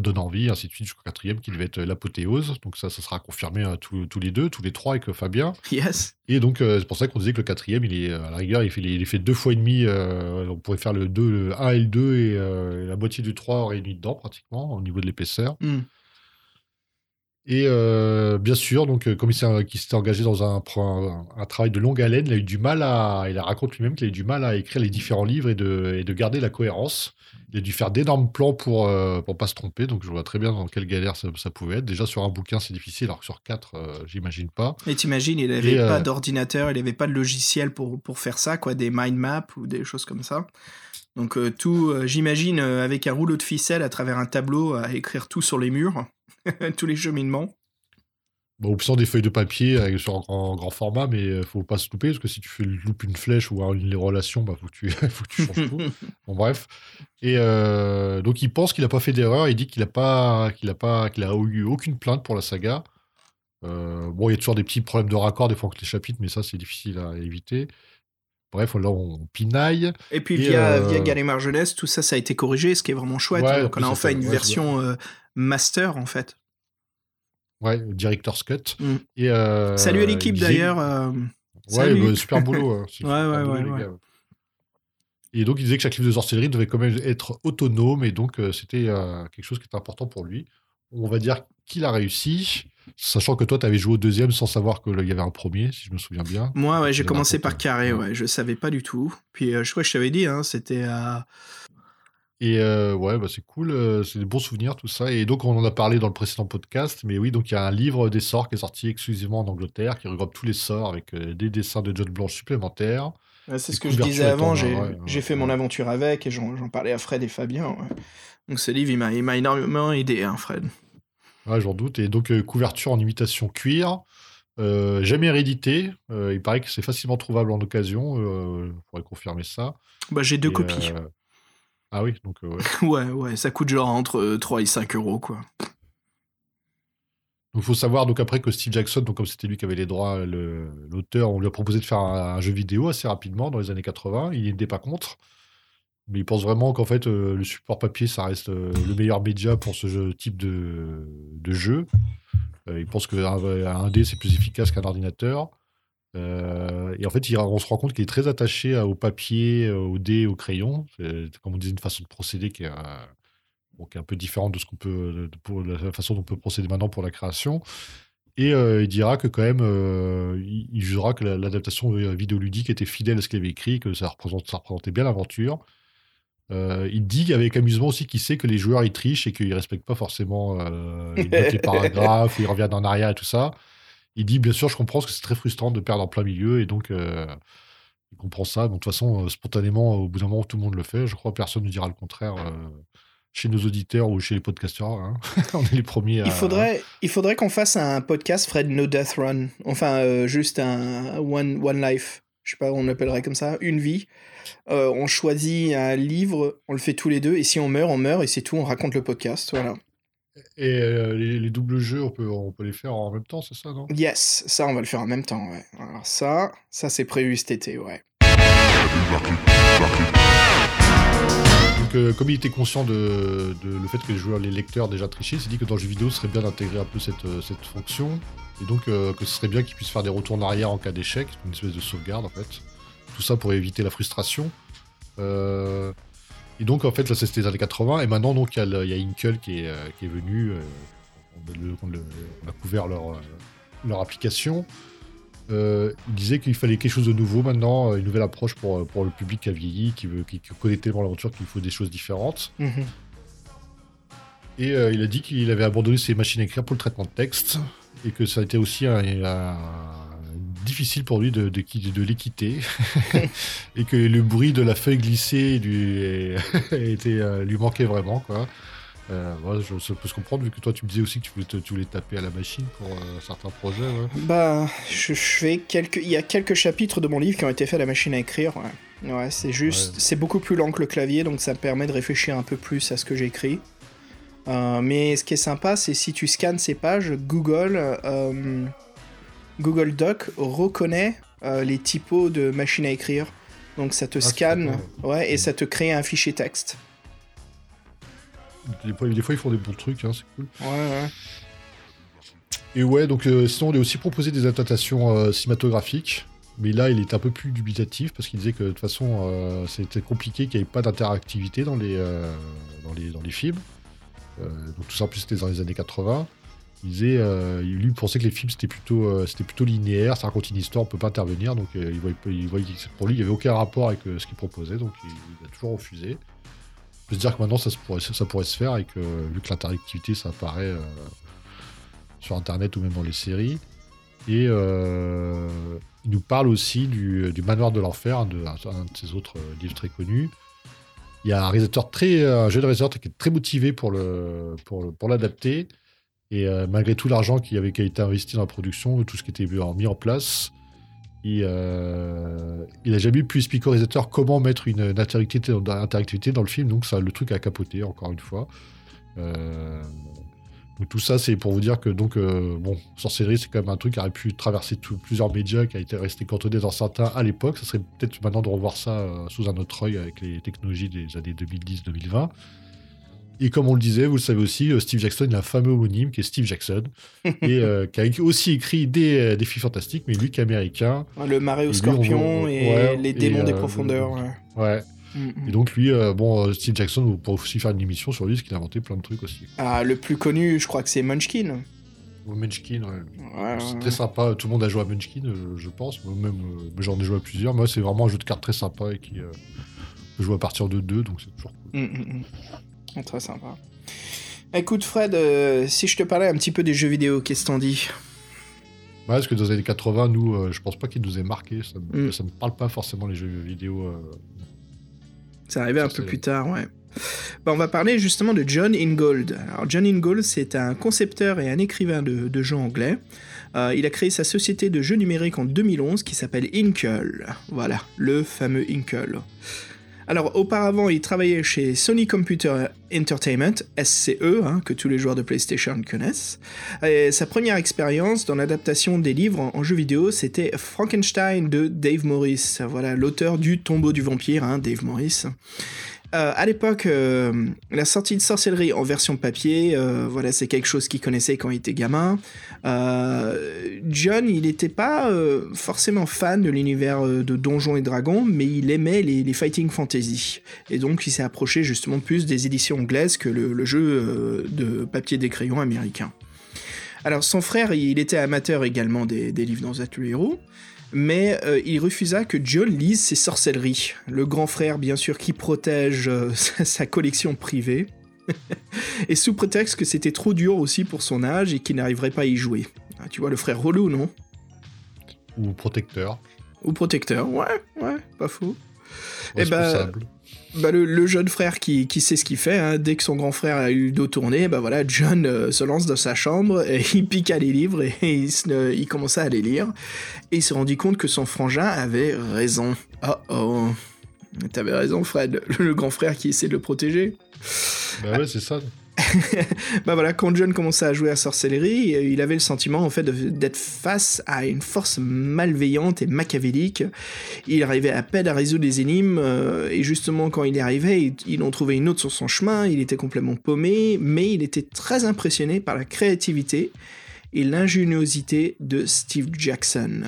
donne envie, et ainsi de suite jusqu'au quatrième qui devait être l'apothéose. Donc ça, ça sera confirmé à tous, tous les deux, tous les trois avec Fabien. Yes. Et donc euh, c'est pour ça qu'on disait que le quatrième, il est à la rigueur, il fait, il est fait deux fois et demi. on pourrait faire le 2, le 1 et le 2 et la moitié du 3 réunis dedans pratiquement au niveau de l'épaisseur. Hmm. Et euh, bien sûr, donc, euh, comme il s'était engagé dans un, un, un travail de longue haleine, il a eu du mal à. Il raconte lui-même qu'il a eu du mal à écrire les différents livres et de, et de garder la cohérence. Il a dû faire d'énormes plans pour euh, pour pas se tromper. Donc, je vois très bien dans quelle galère ça, ça pouvait être. Déjà, sur un bouquin, c'est difficile, alors que sur quatre, euh, j'imagine pas. Et t'imagines, il n'avait euh, pas d'ordinateur, il n'avait pas de logiciel pour, pour faire ça, quoi, des mind maps ou des choses comme ça. Donc euh, tout, euh, j'imagine, euh, avec un rouleau de ficelle à travers un tableau, à écrire tout sur les murs, tous les cheminements. Bon, ou sans des feuilles de papier avec, sur, en grand format, mais euh, faut pas se louper, parce que si tu fais, loupes une flèche ou une, les relations, bah, faut, que tu, faut que tu changes tout. Bon, bref. Et euh, donc, il pense qu'il n'a pas fait d'erreur. Il dit qu'il n'a pas, qu'il a pas, qu'il a eu aucune plainte pour la saga. Euh, bon, il y a toujours des petits problèmes de raccord des fois entre les chapitres, mais ça, c'est difficile à éviter. Bref, là, on pinaille. Et puis Et, via, euh, via Gallimard Jeunesse, tout ça, ça a été corrigé, ce qui est vraiment chouette. Ouais, Donc en on a enfin ça- une ouais, version euh, master, en fait. Ouais, Director's Cut. Mm. Et, euh, Salut à l'équipe d'ailleurs. euh, Ouais, bah, super boulot. C'est Ouais, super ouais, boulot, ouais, les ouais. gars. Et donc, il disait que chaque livre de sorcellerie devait quand même être autonome, et donc euh, c'était quelque chose qui était important pour lui. On va dire qu'il a réussi, sachant que toi, tu avais joué au deuxième sans savoir qu'il y avait un premier, si je me souviens bien. Moi, ouais, j'ai commencé par carré, ouais. ouais, je savais pas du tout. Puis je crois que je t'avais dit, hein, c'était à. Et euh, ouais, bah, c'est cool, euh, c'est des bons souvenirs, tout ça. Et donc, on en a parlé dans le précédent podcast, mais oui, donc il y a un livre des sorts qui est sorti exclusivement en Angleterre, qui regroupe tous les sorts avec euh, des dessins de John Blanche supplémentaires. C'est ce que je disais avant, j'ai ouais, j'ai ouais, fait mon aventure avec et j'en parlais à Fred et Fabien. ouais. Donc ce livre, il m'a énormément aidé, hein, Fred. Ouais, j'en doute. Et donc, couverture en imitation cuir. Euh, jamais réédité. Euh, il paraît que c'est facilement trouvable en occasion. Euh, faudrait confirmer ça. Bah, j'ai deux Et, copies. Euh, Ah oui, donc euh, ouais. Ouais, ouais, ça coûte genre entre euh, 3 et 5 euros, quoi. Donc, faut savoir donc après que Steve Jackson, donc comme c'était lui qui avait les droits, le- l'auteur, on lui a proposé de faire un, un jeu vidéo assez rapidement dans les années 80. Il n'était pas contre, mais il pense vraiment qu'en fait euh, le support papier ça reste euh, le meilleur média pour ce jeu- type de, de jeu. Euh, il pense qu'un un dé c'est plus efficace qu'un ordinateur. Euh, et en fait, il- on se rend compte qu'il est très attaché à- au papier, euh, au dé, au crayon. C'est, comme on disait, une façon de procéder qui est, euh, bon, qui est un peu différente de ce qu'on peut, de- pour la façon dont on peut procéder maintenant pour la création. Et euh, il dira que quand même, euh, il, il jugera que la- l'adaptation euh, vidéoludique était fidèle à ce qu'il avait écrit, que ça, représente, ça représentait bien l'aventure. Euh, il dit avec amusement aussi qu'il sait que les joueurs ils trichent et qu'ils respectent pas forcément euh, notent les paragraphes ils reviennent en arrière et tout ça. Il dit bien sûr je comprends parce que c'est très frustrant de perdre en plein milieu et donc euh, il comprend ça. Donc, de toute façon euh, spontanément au bout d'un moment tout le monde le fait. Je crois que personne ne dira le contraire euh, chez nos auditeurs ou chez les podcasteurs. hein. On est les premiers à. Il faudrait, il faudrait qu'on fasse un podcast Fred No Death Run. Enfin, juste un one, one Life. Je sais pas, on l'appellerait comme ça. Une vie. On choisit un livre, on le fait tous les deux, et si on meurt, on meurt, et c'est tout, on raconte le podcast. Voilà. Et euh, les, les doubles jeux, on peut, on peut les faire en même temps, c'est ça, non? Yes, ça, on va le faire en même temps, ouais. Alors ça, ça c'est prévu cet été, ouais. Donc, euh, comme il était conscient de, de le fait que les joueurs, les lecteurs déjà trichaient, il s'est dit que dans le jeu vidéo, ce serait bien d'intégrer un peu cette, euh, cette fonction. Et donc, euh, que ce serait bien qu'ils puissent faire des retours en arrière en cas d'échec, une espèce de sauvegarde en fait. Tout ça pour éviter la frustration. Euh, et donc, en fait, là, c'était les années 80. Et maintenant, donc, il y a, y Inkle qui est, euh, qui est venu. euh, on, a le- on le- on a couvert leur, euh, leur application. il disait qu'il fallait quelque chose de nouveau maintenant, une nouvelle approche pour, pour le public qui a vieilli, qui, veut, qui, connaît tellement l'aventure qu'il faut des choses différentes. Mhm. Et il a dit qu'il avait abandonné ses machines à écrire pour le traitement de texte et que ça a été aussi un, difficile pour lui de, de, de les quitter et que le bruit de la feuille glissée lui, était, lui manquait vraiment. Quoi. Euh, je, peux se comprendre, vu que toi tu me disais aussi que tu voulais, tu voulais taper à la machine pour euh, certains projets. Bah, je, fais quelques... il y a quelques chapitres de mon livre qui ont été faits à la machine à écrire. Ouais, c'est juste, c'est beaucoup plus lent que le clavier, donc ça me permet de réfléchir un peu plus à ce que j'écris. Euh, mais ce qui est sympa, c'est si tu scannes ces pages, Google, Google Doc reconnaît les typos de machine à écrire. Donc ça te ah, scanne, ouais, et ça te crée un fichier texte. Des fois, des fois, ils font des bons trucs, hein, c'est cool. Ouais, ouais. Et ouais, donc euh, sinon, on a aussi proposé des adaptations euh, cinématographiques. Mais là, il est un peu plus dubitatif parce qu'il disait que de toute façon, euh, c'était compliqué, qu'il n'y avait pas d'interactivité dans, les dans, les, dans les films. donc tout ça, en plus, c'était dans les années 80. Il disait, lui pensait que les films c'était plutôt, c'était plutôt linéaire, ça raconte une histoire, on peut pas intervenir, donc il voyait, il voyait, pour lui il n'y avait aucun rapport avec ce qu'il proposait, donc il, a toujours refusé peut se dire que maintenant ça, pourrait, se faire et que vu que l'interactivité ça apparaît euh, sur internet ou même dans les séries. Et euh, il nous parle aussi du, Manoir de l'Enfer, un, de, ses autres euh, livres très connus. Il y a un réalisateur très, un jeune réalisateur qui est très motivé pour l'adapter. Et malgré tout l'argent qui avait a été investi dans la production, tout ce qui était mis en place, il, euh, il a jamais pu expliquer au réalisateur comment mettre une, interactivité, dans le film, donc ça, le truc a capoté, encore une fois. Euh, tout ça, c'est pour vous dire que, donc, euh, bon, Sorcellerie, c'est quand même un truc qui aurait pu traverser plusieurs médias, qui a été resté cantonné dans certains à l'époque. Ça serait peut-être maintenant de revoir ça sous un autre œil avec les technologies des années 2010-2020. Et comme on le disait, vous le savez aussi, euh, Steve Jackson, il a un fameux homonyme qui est Steve Jackson, et euh, qui a aussi écrit des, euh, des films fantastiques, mais lui qui est américain. Le marais au scorpion et les démons des profondeurs. Ouais. Mm, mm. Et donc lui, bon, Steve Jackson, vous pourrez aussi faire une émission sur lui, parce qu'il a inventé plein de trucs aussi. Ah, le plus connu, je crois que c'est Munchkin. Munchkin, ouais. c'est très sympa. Tout le monde a joué à Munchkin, je pense. Même, j'en ai joué à plusieurs. Moi, c'est vraiment un jeu de cartes très sympa et qui peut jouer à partir de deux, donc c'est toujours cool. Mm, Très sympa. Écoute Fred, euh, si je te parlais un petit peu des jeux vidéo, qu'est-ce que t'en dis? Ouais, parce que dans les années 80, nous, euh, je pense pas qu'ils nous aient marqué. Ça, me, mm. me parle pas forcément les jeux vidéo. Euh, c'est arrivé un peu plus tard, ouais. Bah, on va parler justement de John Ingold. Alors John Ingold, c'est un concepteur et un écrivain de, jeux anglais. il a créé sa société de jeux numériques en 2011 qui s'appelle Inkle. Voilà, le fameux Inkle. Alors auparavant, il travaillait chez Sony Computer Entertainment, SCE, hein, que tous les joueurs de PlayStation connaissent. Et sa première expérience dans l'adaptation des livres en, jeu vidéo, c'était Frankenstein de Dave Morris, voilà l'auteur du Tombeau du vampire, hein, Dave Morris. Euh, à l'époque, euh, la sortie de Sorcellerie en version papier, euh, voilà, c'est quelque chose qu'il connaissait quand il était gamin. John, il n'était pas forcément fan de l'univers de Donjons et Dragons, mais il aimait les, fighting fantasy. Et donc, il s'est approché justement plus des éditions anglaises que le, jeu de papier des crayons américain. Alors, son frère, il était amateur également des, livres dans Atelier Héros mais euh, il refusa que John lise ses sorcelleries. Le grand frère, bien sûr, qui protège euh, sa collection privée. et sous prétexte que c'était trop dur aussi pour son âge et qu'il n'arriverait pas à y jouer. Ah, tu vois, le frère relou, non? Ou protecteur. Ou protecteur, ouais, ouais, pas fou. Et eh ben, bah, le, jeune frère qui, sait ce qu'il fait, hein, dès que son grand frère a eu dos tourné, bah voilà, John euh, se lance dans sa chambre et il piqua les livres et il, il commença à les lire. Et il s'est rendu compte que son frangin avait raison. Oh oh. T'avais raison, Fred, le grand frère qui essaie de le protéger. Bah ouais, c'est ça. bah voilà, quand John commençait à jouer à sorcellerie, euh, il avait le sentiment en fait d'être face à une force malveillante et machiavélique. Il arrivait à peine à résoudre les énigmes euh, et justement quand il y arrivait, il, en trouvait une autre sur son chemin. Il était complètement paumé, mais il était très impressionné par la créativité et l'ingéniosité de Steve Jackson.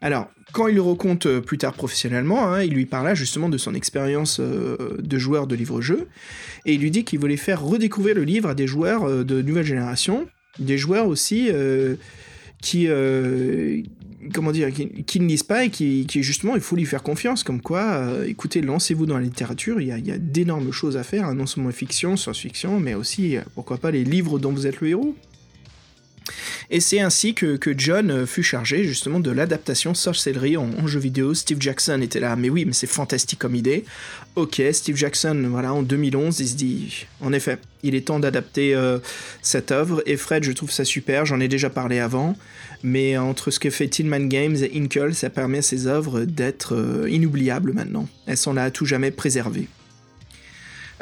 Alors, quand il le raconte euh, plus tard professionnellement, hein, il lui parla justement de son expérience euh, de joueur de livre-jeu, et il lui dit qu'il voulait faire redécouvrir le livre à des joueurs euh, de nouvelle génération, des joueurs aussi qui, comment dire, qui, ne lisent pas et qui, justement, il faut lui faire confiance, comme quoi, écoutez, lancez-vous dans la littérature, il y a, d'énormes choses à faire, hein, non seulement fiction, science-fiction, mais aussi, pourquoi pas, les livres dont vous êtes le héros. Et c'est ainsi que, John euh, fut chargé justement de l'adaptation sorcellerie en, jeu vidéo. Steve Jackson était là, mais oui, mais c'est fantastique comme idée. Ok, Steve Jackson, voilà, en 2011, il se dit, en effet, il est temps d'adapter euh, cette œuvre. Et Fred, je trouve ça super, j'en ai déjà parlé avant. Mais entre ce que fait Tillman Games et Inkle, ça permet à ces œuvres d'être euh, inoubliables maintenant. Elles sont là à tout jamais préservées.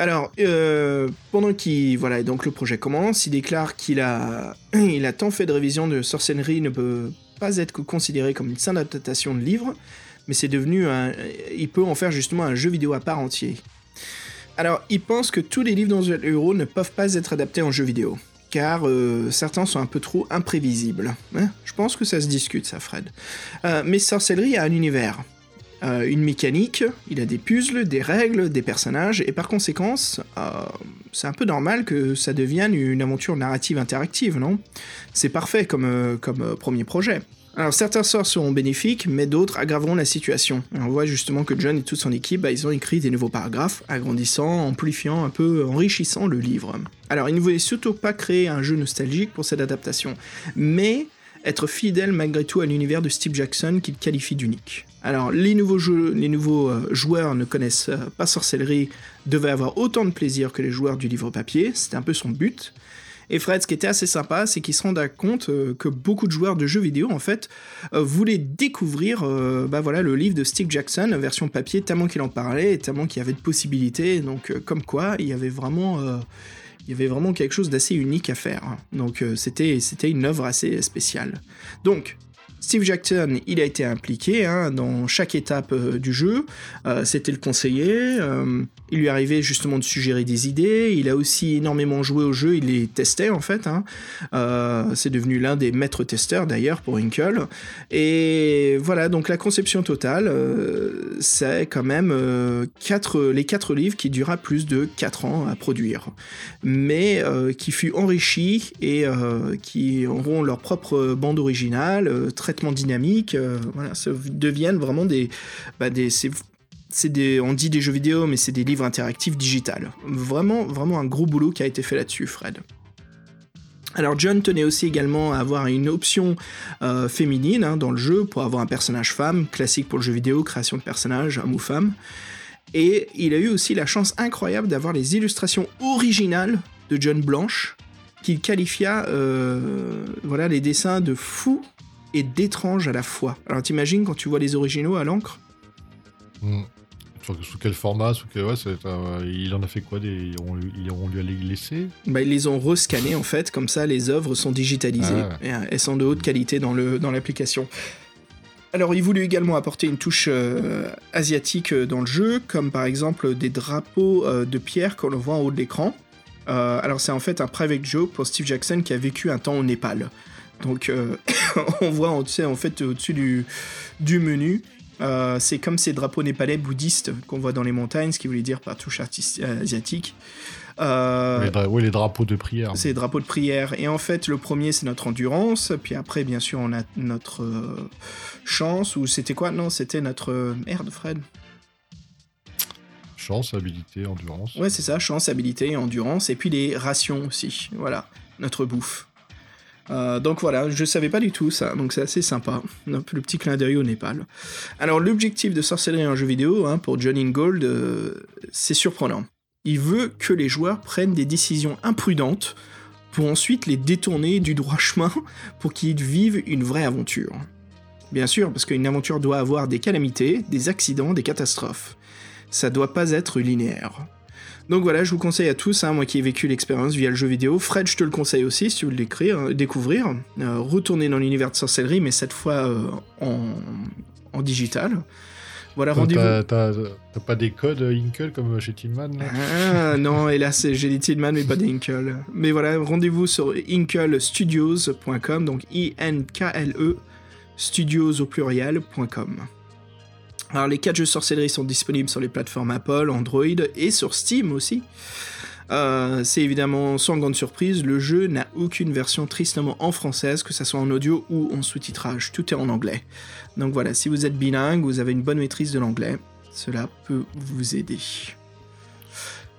Alors, euh, pendant qu'il. Voilà, donc le projet commence, il déclare qu'il a, il a tant fait de révisions de sorcellerie ne peut pas être considéré comme une simple adaptation de livre, mais c'est devenu un. Il peut en faire justement un jeu vidéo à part entier. Alors, il pense que tous les livres dans le héros ne peuvent pas être adaptés en jeu vidéo, car euh, certains sont un peu trop imprévisibles. Hein. Je pense que ça se discute, ça, Fred. Euh, mais sorcellerie a un univers. Euh, une mécanique, il a des puzzles, des règles, des personnages, et par conséquent, euh, c'est un peu normal que ça devienne une aventure narrative interactive, non? C'est parfait comme, euh, comme premier projet. Alors certains sorts seront bénéfiques, mais d'autres aggraveront la situation. on voit justement que John et toute son équipe, bah, ils ont écrit des nouveaux paragraphes, agrandissant, amplifiant, un peu enrichissant le livre. Alors il ne voulait surtout pas créer un jeu nostalgique pour cette adaptation, mais être fidèle malgré tout à l'univers de Steve Jackson qu'il qualifie d'unique. Alors, les nouveaux, euh, joueurs ne connaissent euh, pas sorcellerie, devaient avoir autant de plaisir que les joueurs du livre papier, c'était un peu son but. Et Fred, ce qui était assez sympa, c'est qu'il se rendait compte euh, que beaucoup de joueurs de jeux vidéo, en fait, voulaient découvrir bah voilà, le livre de Steve Jackson, version papier, tellement qu'il en parlait, tellement qu'il y avait de possibilités. Donc, comme quoi, il y avait vraiment il y avait vraiment quelque chose d'assez unique à faire. Donc c'était c'était une œuvre assez spéciale. Donc Steve Jackson, il a été impliqué hein, dans chaque étape euh, du jeu. Euh, c'était le conseiller. Euh, il lui arrivait justement de suggérer des idées. Il a aussi énormément joué au jeu. Il les testait en fait. Hein. c'est devenu l'un des maîtres testeurs d'ailleurs pour Inkle. Et voilà, donc la conception totale, c'est quand même quatre, les quatre livres qui durera plus de 4 ans à produire. Mais qui fut enrichi et qui auront leur propre bande originale, très dynamique, euh, voilà, ça deviennent vraiment des, bah des on dit des jeux vidéo, mais c'est des livres interactifs digital. Vraiment, vraiment un gros boulot qui a été fait là-dessus, Fred. Alors John tenait aussi également à avoir une option euh, féminine hein, dans le jeu pour avoir un personnage femme, classique pour le jeu vidéo, création de personnage, homme ou femme. Et il a eu aussi la chance incroyable d'avoir les illustrations originales de John Blanche, qu'il qualifia euh, voilà, les dessins de fou et d'étrange à la fois. Alors t'imagines quand tu vois les originaux à l'encre? Hmm. Sous quel format sous quel... Ouais, Il en a fait quoi des... on, on lui a laissé bah, Ils les ont rescannés en fait, comme ça les œuvres sont digitalisées. Ah. Et, euh, elles sont de haute qualité dans l'application. Dans alors il voulut également apporter une touche euh, asiatique euh, dans le jeu, comme par exemple des drapeaux de pierre qu'on voit en haut de l'écran. alors c'est en fait un private joke pour Steve Jackson qui a vécu un temps au Népal. Donc euh, on voit en fait au-dessus du, du menu, euh, c'est comme ces drapeaux népalais bouddhistes qu'on voit dans les montagnes, ce qui voulait dire par touche artistique euh, asiatique. oui, les drapeaux de prière. C'est les drapeaux de prière. Et en fait, le premier, c'est notre endurance. Puis après, bien sûr, on a notre chance. Ou c'était quoi? Non, c'était notre. Merde, Fred. Chance, habilité, endurance. Ouais, c'est ça, chance, habilité, endurance. Et puis les rations aussi. Voilà, notre bouffe. Euh, donc voilà, je savais pas du tout ça, donc c'est assez sympa. Le petit clin d'œil au Népal. Alors l'objectif de sorcellerie en jeu vidéo, hein, pour John Ingold, euh, c'est surprenant. Il veut que les joueurs prennent des décisions imprudentes pour ensuite les détourner du droit chemin pour qu'ils vivent une vraie aventure. Bien sûr, parce qu'une aventure doit avoir des calamités, des accidents, des catastrophes. Ça doit pas être linéaire. Donc voilà, je vous conseille à tous, hein, moi qui ai vécu l'expérience via le jeu vidéo. Fred, je te le conseille aussi si tu veux l'écrire, euh, découvrir. Euh, retourner dans l'univers de sorcellerie, mais cette fois euh, en, digital. Voilà, rendez-vous. T'as pas des codes Inkle comme chez Tillman Ah non, hélas, j'ai dit Tillman, mais pas d'Inkle. Mais voilà, rendez-vous sur inklestudios.com, donc I-N-K-L-E, studios au pluriel.com. Alors les 4 jeux sorcellerie sont disponibles sur les plateformes Apple, Android et sur Steam aussi. Euh, c'est évidemment sans grande surprise, le jeu n'a aucune version tristement en française, que ce soit en audio ou en sous-titrage. Tout est en anglais. Donc voilà, si vous êtes bilingue, vous avez une bonne maîtrise de l'anglais, cela peut vous aider.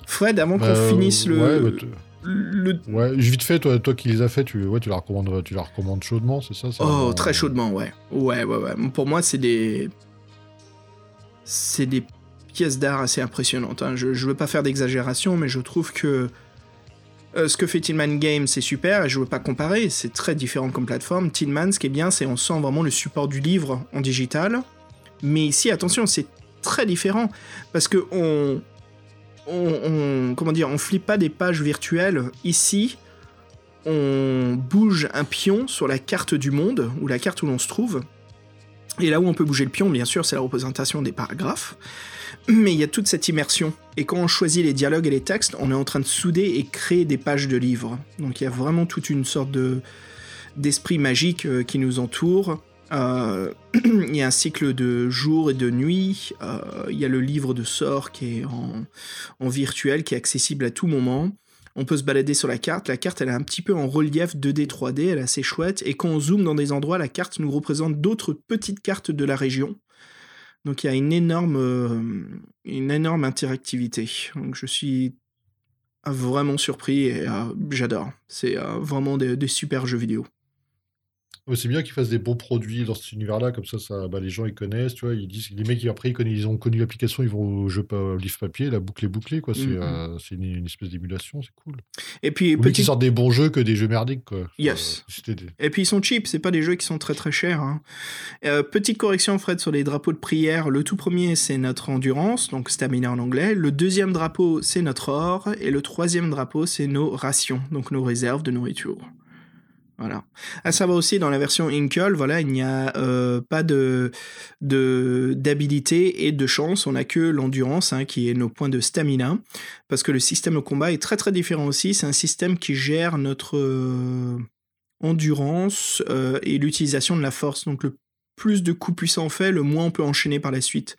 Fred, avant qu'on Bah, finisse le, ouais, bah, le- Ouais, vite fait, toi, toi qui les as fait, tu, ouais, tu la recommandes, tu la recommandes chaudement, c'est ça Oh, vraiment- très chaudement, ouais. Ouais, ouais, ouais. Pour moi, c'est des. C'est des pièces d'art assez impressionnantes. hein. Je, je veux pas faire d'exagération, mais je trouve que. euh, ce que fait Tinman Game, c'est super, et je veux pas comparer, c'est très différent comme plateforme. Tinman, ce qui est bien, c'est on sent vraiment le support du livre en digital. Mais ici, attention, c'est très différent, parce que on. On, on- on flippe pas des pages virtuelles. Ici, on bouge un pion sur la carte du monde, ou la carte où l'on se trouve. Et là où on peut bouger le pion, bien sûr, c'est la représentation des paragraphes. Mais il y a toute cette immersion. Et quand on choisit les dialogues et les textes, on est en train de souder et créer des pages de livres. Donc il y a vraiment toute une sorte de d'esprit magique euh, qui nous entoure. Euh, il y a un cycle de jour et de nuit. Euh, il y a le livre de sorts qui est en virtuel, qui est accessible à tout moment. On peut se balader sur la carte. La carte, elle est un petit peu en relief 2D, 3D. Elle est assez chouette. Et quand on zoome dans des endroits, la carte nous représente d'autres petites cartes de la région. Donc il y a une énorme, euh, interactivité. Donc je suis vraiment surpris et euh, j'adore. C'est euh, vraiment des, des super jeux vidéo. C'est bien qu'ils fassent des bons produits dans cet univers-là, comme ça, ça bah, les gens ils connaissent, tu vois, ils disent, les mecs après ils, connaissent, ils ont connu l'application, ils vont au jeu au livre papier, la boucle est bouclée, quoi. C'est Mhm. euh, c'est une, une espèce d'émulation, c'est cool. Et puis petit sortent des bons jeux que des jeux merdiques, quoi. Yes. des- Et puis ils sont cheap, c'est pas des jeux qui sont très très chers. hein. Euh, petite correction, Fred, sur les drapeaux de prière. Le tout premier, c'est notre endurance, donc stamina en anglais. Le deuxième drapeau, c'est notre or. Et le troisième drapeau, c'est nos rations, donc nos réserves de nourriture. Voilà. À savoir aussi, dans la version Inkle, voilà, il n'y a euh, pas de de- d'habilité et de chance. On n'a que l'endurance, hein, qui est nos points de stamina. Parce que le système de combat est très très différent aussi. C'est un système qui gère notre euh, endurance euh, et l'utilisation de la force. Donc le plus de coups puissants on fait, le moins on peut enchaîner par la suite.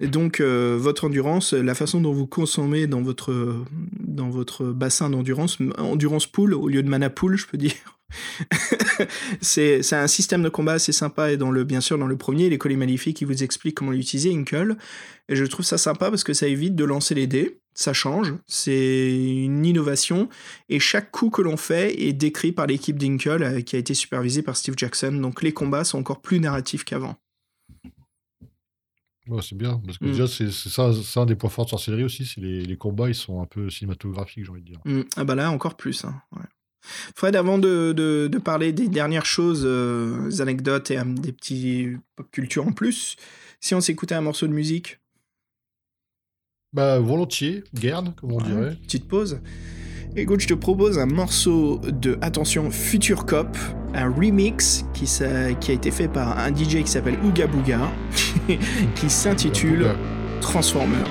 Et donc votre endurance, la façon dont vous consommez dans votre, dans votre bassin d'endurance, endurance pool au lieu de mana pool, je peux dire. c'est c'est un système de combat assez sympa et dans le bien sûr dans le premier les colis maléfiques qui vous explique comment l'utiliser Inkle et je trouve ça sympa parce que ça évite de lancer les dés ça change c'est une innovation et chaque coup que l'on fait est décrit par l'équipe d'Inkle euh, qui a été supervisée par Steve Jackson. Donc les combats sont encore plus narratifs qu'avant. Ouais, c'est bien, parce que Mm. déjà, c'est c'est ça, c'est un des points forts de sorcellerie aussi, c'est les, les combats, ils sont un peu cinématographiques, j'ai envie de dire. Mm. Ah bah là encore plus. hein, ouais. Fred, avant de, de- de parler des dernières choses, euh, des anecdotes et euh, des petits pop culture en plus, si on s'écoutait un morceau de musique, Bah, volontiers, Guerne, comme on Ouais, dirait. petite pause. Écoute, je te propose un morceau de, attention, Future Cop, un remix qui, s'a- qui a été fait par un DJ qui s'appelle Ooga Booga, qui s'intitule. Transformers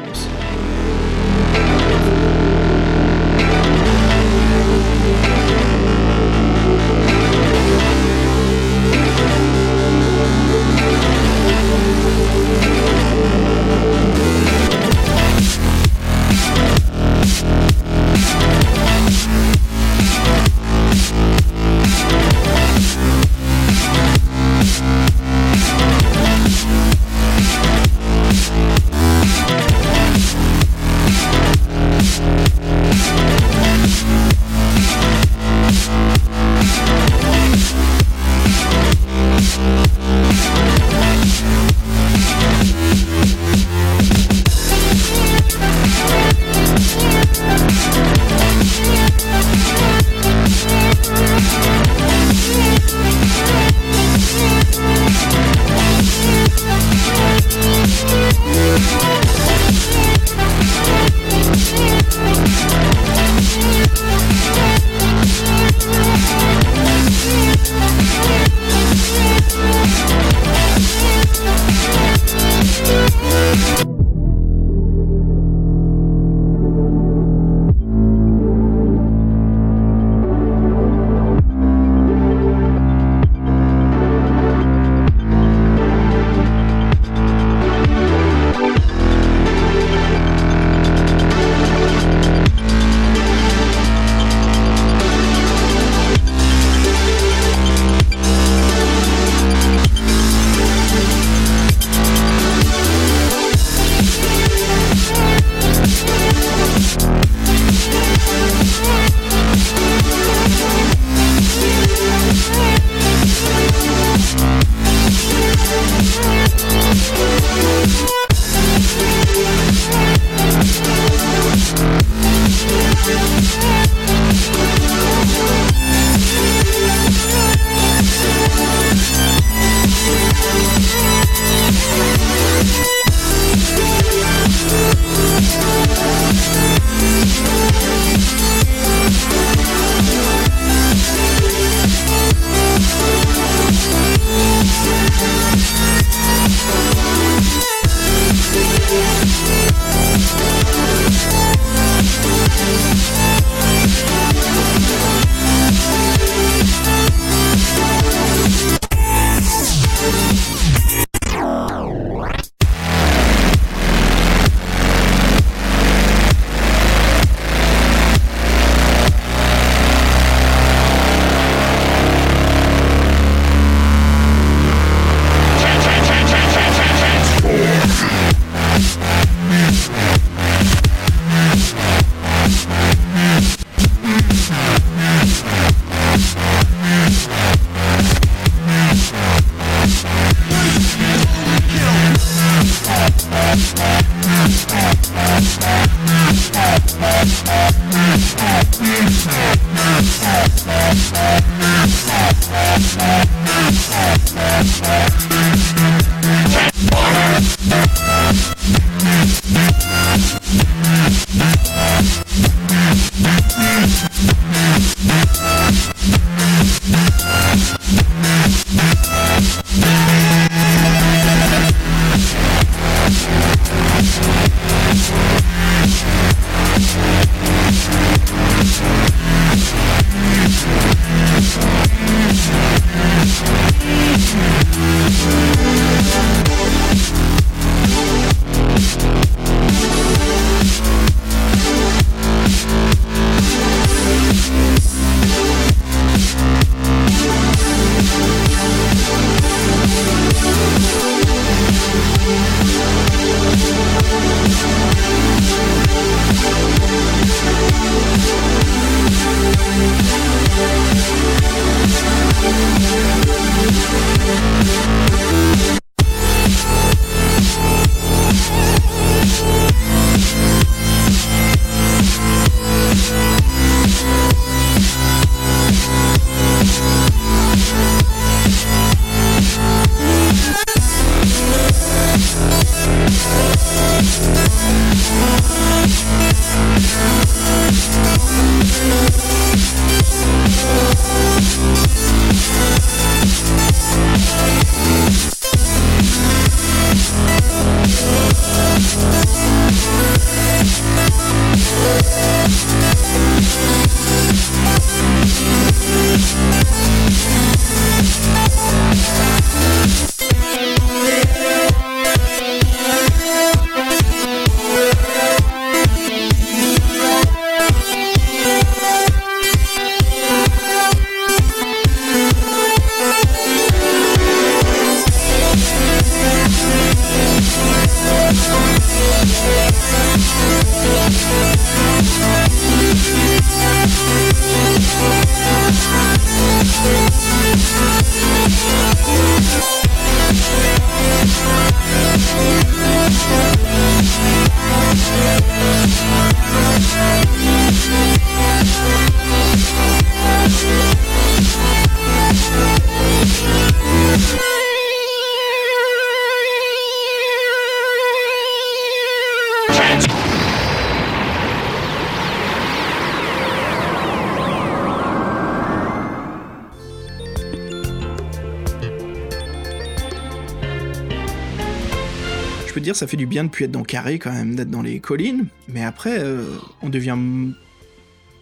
dire, ça fait du bien de plus être dans Carré quand même, d'être dans les collines. Mais après, euh, on devient.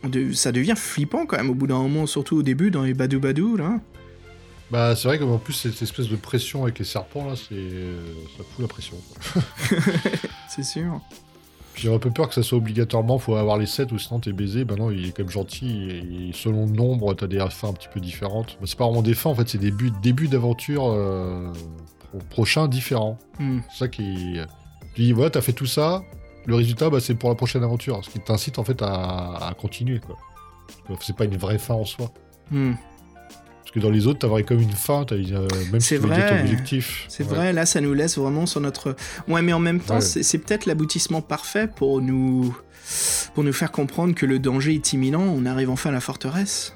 on de- Ça devient flippant quand même au bout d'un moment, surtout au début, dans les badou badou là. Bah, c'est vrai qu'en plus, cette espèce de pression avec les serpents, là, c'est... ça fout la pression. C'est sûr. Puis j'ai un peu peur que ça soit obligatoirement, faut avoir les 7 ou sinon t'es baisé. Bah non, il est quand même gentil. Et selon le nombre, t'as des fins un petit peu différentes. Bah, c'est pas vraiment des fins, en fait, c'est des buts, débuts d'aventure euh, pro- prochains différents. Hmm. C'est ça qui. Tu dis, voilà, t'as fait tout ça. Le résultat, bah, c'est pour la prochaine aventure. Ce qui t'incite en fait à, à continuer. Quoi. C'est pas une vraie fin en soi. Hmm. Parce que dans les autres, t'avais comme une fin, t'avais, euh, même si ton vrai. objectif. C'est Ouais. vrai, là ça nous laisse vraiment sur notre. Ouais, mais en même temps, Ouais. c'est peut-être l'aboutissement parfait pour nous. pour nous faire comprendre que le danger est imminent, on arrive enfin à la forteresse.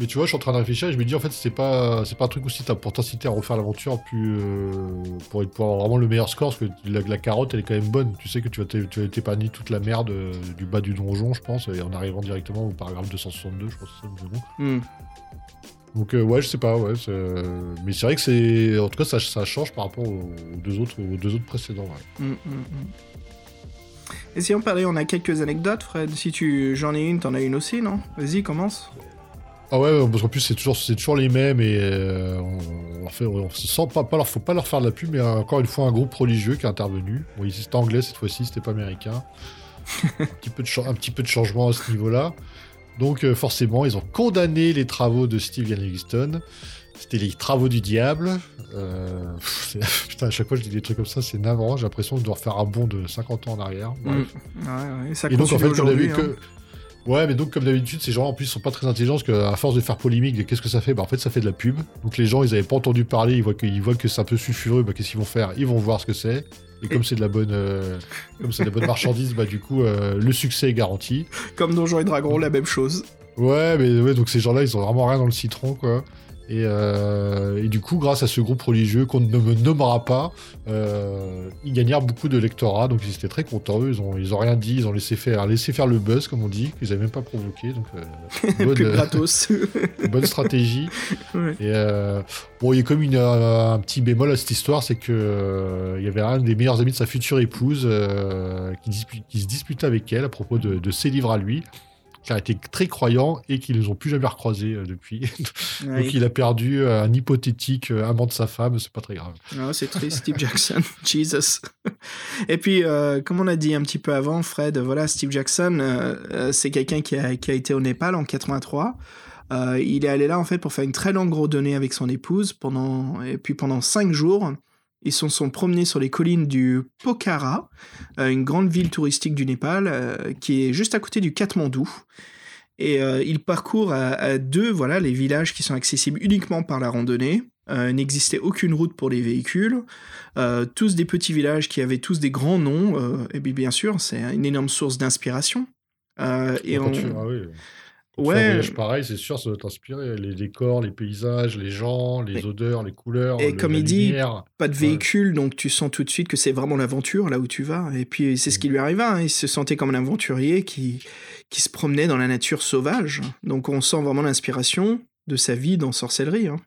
Mais tu vois, je suis en train de réfléchir et je me dis en fait, c'est pas, c'est pas un truc aussi t'as pour t'inciter à refaire l'aventure plus. euh, pour, pour avoir vraiment le meilleur score, parce que la, la carotte elle est quand même bonne. Tu sais que tu vas t'épargner toute la merde euh, du bas du donjon, je pense, et en arrivant directement au paragraphe 262, je crois que c'est ça. Hmm. Donc euh, ouais, je sais pas, ouais. Mais c'est vrai que c'est. En tout cas, ça, ça change par rapport aux, aux deux, autres, aux deux autres précédents. ouais. Mm, mm, mm. Et si on parlait, on a quelques anecdotes, Fred. Si tu, j'en ai une, t'en as une aussi, non? Vas-y, commence. Ah ouais, parce qu'en plus c'est toujours, c'est toujours les mêmes et euh, on, on fait, on se sent pas, pas leur, faut pas leur faire de la pub, mais encore une fois un groupe religieux qui est intervenu. Bon, c'était anglais cette fois-ci, c'était pas américain. un, petit peu de, cha- un petit peu de changement à ce niveau-là. Donc euh, forcément, ils ont condamné les travaux de Steve Ian Livingstone. C'était les travaux du diable. Euh, pff, putain, à chaque fois je dis des trucs comme ça, c'est navrant. J'ai l'impression de devoir faire un bond de 50 ans en arrière. Bref. Mm. Ouais, ouais, ça Et donc, en fait, comme aujourd'hui, d'habitude, hein. Ouais, mais donc, comme d'habitude, ces gens en plus sont pas très intelligents parce qu'à force de faire polémique, qu'est-ce que ça fait Bah, en fait, ça fait de la pub. Donc, les gens, ils avaient pas entendu parler, ils voient que, ils voient que c'est un peu sulfureux, bah, qu'est-ce qu'ils vont faire? Ils vont voir ce que c'est. Et comme c'est de la bonne, euh, comme c'est de la bonne marchandise, bah, du coup, euh, le succès est garanti. Comme Donjons et Dragons, la même chose. Ouais, mais ouais, donc ces gens-là, ils ont vraiment rien dans le citron, quoi. Et, euh, et, du coup, grâce à ce groupe religieux qu'on ne me nommera pas, euh, ils gagnèrent beaucoup de lectorat, donc ils étaient très contents. Ils ont, ils ont rien dit, ils ont laissé faire, laissé faire le buzz, comme on dit, qu'ils n'avaient même pas provoqué. Donc, euh, bonne, gratos. bonne stratégie. Ouais. Et bon, il y a comme une, un petit bémol à cette histoire, c'est que il y avait un des meilleurs amis de sa future épouse qui, qui, se disputait avec elle à propos de, de ses livres à lui qui a été très croyant et qu'ils ne les ont plus jamais recroisés euh, depuis. Donc il a perdu euh, un hypothétique euh, amant de sa femme, c'est pas très grave. Ah, c'est triste, Steve Jackson, Jesus. Et puis, comme on a dit un petit peu avant, Fred, voilà, Steve Jackson, c'est quelqu'un qui a, qui a, été au Népal en 83. il est allé là en fait pour faire une très longue randonnée avec son épouse pendant et puis pendant cinq jours. Ils se sont promenés sur les collines du Pokhara, euh, une grande ville touristique du Népal, euh, qui est juste à côté du Katmandou. Et euh, ils parcourent à, deux voilà, les villages qui sont accessibles uniquement par la randonnée. Il n'existait aucune route pour les véhicules. tous des petits villages qui avaient tous des grands noms. et bien, sûr, c'est une énorme source d'inspiration. et on... Ah oui. Ouais. voyage pareil, c'est sûr, ça doit t'inspirer. Les décors, les paysages, les gens, les odeurs, les couleurs. Et comme il dit, pas de véhicule, donc tu sens tout de suite que c'est vraiment l'aventure là où tu vas. Et puis c'est ce qui lui arriva. Hein. Il se sentait comme un aventurier qui, qui se promenait dans la nature sauvage. Donc on sent vraiment l'inspiration de sa vie dans sorcellerie. Hein.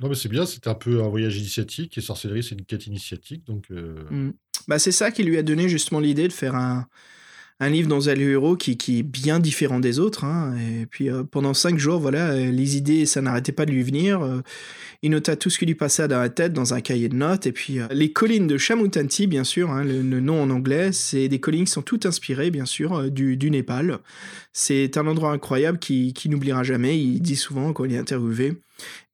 Non, mais c'est bien, c'était un peu un voyage initiatique et sorcellerie, c'est une quête initiatique. Donc, euh mmh. bah, c'est ça qui lui a donné justement l'idée de faire un, un livre dans héros qui, qui, est bien différent des autres. Hein. Puis euh, pendant cinq jours, voilà, euh, les idées, ça n'arrêtait pas de lui venir. Euh, il nota tout ce qui lui passait dans la tête dans un cahier de notes. Et puis les collines de Chamutanti, bien sûr, hein, le, nom en anglais, c'est des collines qui sont toutes inspirées, bien sûr, du, du, Népal. C'est un endroit incroyable qui, qui n'oubliera jamais. Il dit souvent quand il est interviewé.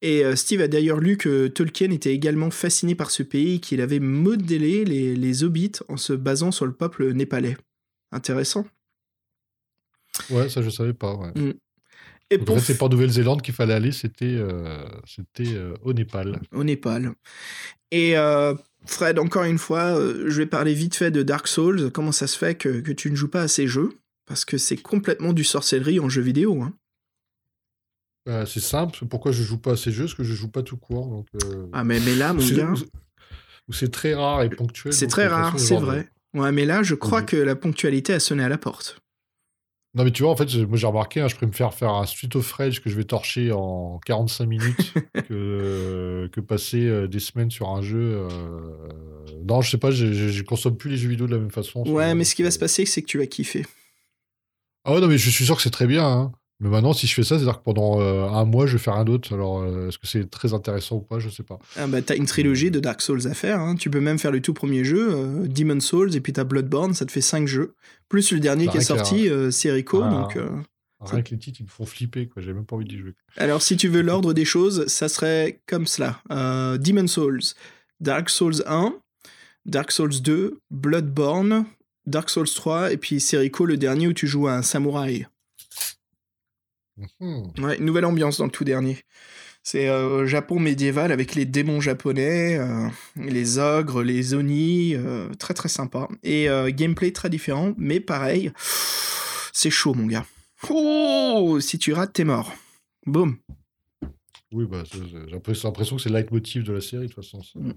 Et Steve a d'ailleurs lu que Tolkien était également fasciné par ce pays, qu'il avait modélé les, les hobbits en se basant sur le peuple népalais intéressant. Ouais, ça je savais pas. Ouais. Mm. Et pour... En fait, c'est pas en Nouvelle-Zélande qu'il fallait aller, c'était euh, c'était euh, au Népal. Au Népal. Et euh, Fred, encore une fois, je vais parler vite fait de Dark Souls. Comment ça se fait que, que tu ne joues pas à ces jeux? Parce que c'est complètement du sorcellerie en jeu vidéo. Hein. Bah, c'est simple. Pourquoi je joue pas à ces jeux? Parce que je joue pas tout court. Donc, ah, mais, mais là, mon gars. C'est très rare et ponctuel. C'est très rare, c'est vrai. Ouais, mais là, je crois que la ponctualité a sonné à la porte. Non, mais tu vois, en fait, moi j'ai remarqué, hein, je préfère faire un Street of Rage que je vais torcher en 45 minutes que, que passer euh, des semaines sur un jeu. Euh, non, je sais pas, je, je, consomme plus les jeux vidéo de la même façon. Ouais, mais ce qui va se passer, c'est que tu vas kiffer. Ah ouais, non, mais je suis sûr que c'est très bien. Hein. Mais maintenant, si je fais ça, c'est-à-dire que pendant euh, un mois, je vais faire un autre. Alors, euh, est-ce que c'est très intéressant ou pas Je sais pas. Ah bah, t'as une trilogie de Dark Souls à faire. Hein. Tu peux même faire le tout premier jeu, euh, Demon Souls, et puis t'as Bloodborne, ça te fait 5 jeux. Plus le dernier qui est sorti, Serico. Ah, donc, rien que les titres, ils me font flipper, quoi. J'ai même pas envie d'y jouer. Alors, si tu veux l'ordre des choses, ça serait comme cela Demon Souls, Dark Souls 1, Dark Souls 2, Bloodborne, Dark Souls 3, et puis Serico, le dernier où tu joues à un samouraï. Mhm. Ouais, une nouvelle ambiance dans le tout dernier. C'est euh, Japon médiéval avec les démons japonais, euh, les ogres, les oni, euh, très très sympa. Et gameplay très différent, mais pareil, c'est chaud mon gars. Oh, si tu rates, t'es mort. Boum. Oui, bah, j'ai l'impression que c'est le leitmotiv de la série de toute façon. Mm.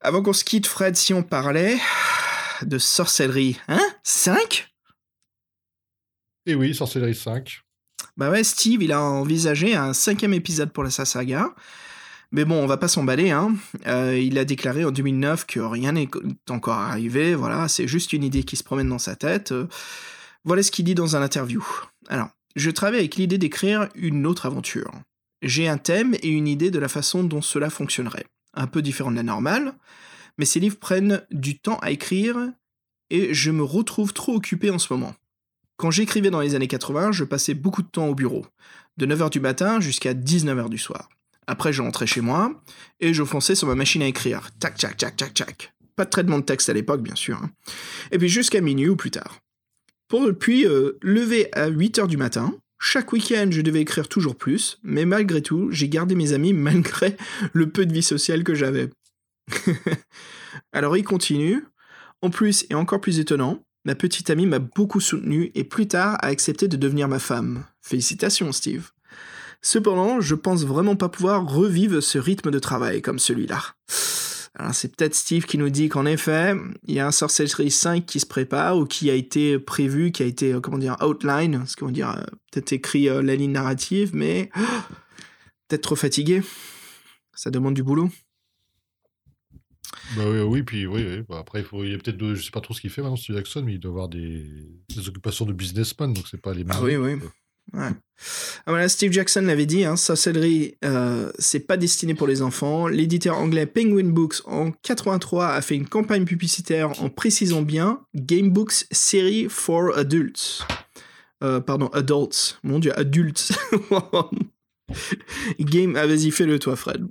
Avant qu'on se quitte, Fred, si on parlait de sorcellerie, hein? 5 et oui, Sorcellerie 5. Bah ouais, Steve, il a envisagé un cinquième épisode pour la saga. Mais bon, on va pas s'emballer, hein. Euh, il a déclaré en 2009 que rien n'est encore arrivé, voilà, c'est juste une idée qui se promène dans sa tête. Euh, voilà ce qu'il dit dans un interview. Alors, je travaille avec l'idée d'écrire une autre aventure. J'ai un thème et une idée de la façon dont cela fonctionnerait. Un peu différent de la normale, mais ces livres prennent du temps à écrire et je me retrouve trop occupé en ce moment. Quand j'écrivais dans les années 80, je passais beaucoup de temps au bureau, de 9h du matin jusqu'à 19h du soir. Après, je rentrais chez moi et je fonçais sur ma machine à écrire. Tac, tac, tac, tac, tac. Pas de traitement de texte à l'époque, bien sûr. Hein. Et puis jusqu'à minuit ou plus tard. Pour puis euh, lever à 8h du matin, chaque week-end, je devais écrire toujours plus, mais malgré tout, j'ai gardé mes amis malgré le peu de vie sociale que j'avais. Alors il continue. En plus, et encore plus étonnant, Ma petite amie m'a beaucoup soutenu et plus tard a accepté de devenir ma femme. Félicitations, Steve. Cependant, je pense vraiment pas pouvoir revivre ce rythme de travail comme celui-là. Alors c'est peut-être Steve qui nous dit qu'en effet, il y a un Sorcery 5 qui se prépare ou qui a été prévu, qui a été, euh, comment dire, outline, ce qu'on dire, euh, peut-être écrit euh, la ligne narrative, mais peut-être trop fatigué. Ça demande du boulot. Bah oui, oui, puis oui, oui. Bah après, il, faut, il y a peut-être, je sais pas trop ce qu'il fait maintenant, Steve Jackson, mais il doit avoir des, des occupations de businessman, donc c'est pas les mêmes. Ah oui, oui. Ouais. Ah, voilà, Steve Jackson l'avait dit, hein, sorcellerie, euh, c'est pas destiné pour les enfants. L'éditeur anglais Penguin Books en 83 a fait une campagne publicitaire en précisant bien Game Books Series for Adults. Euh, pardon, Adults. Mon dieu, adultes. Game, ah vas-y, fais-le toi, Fred.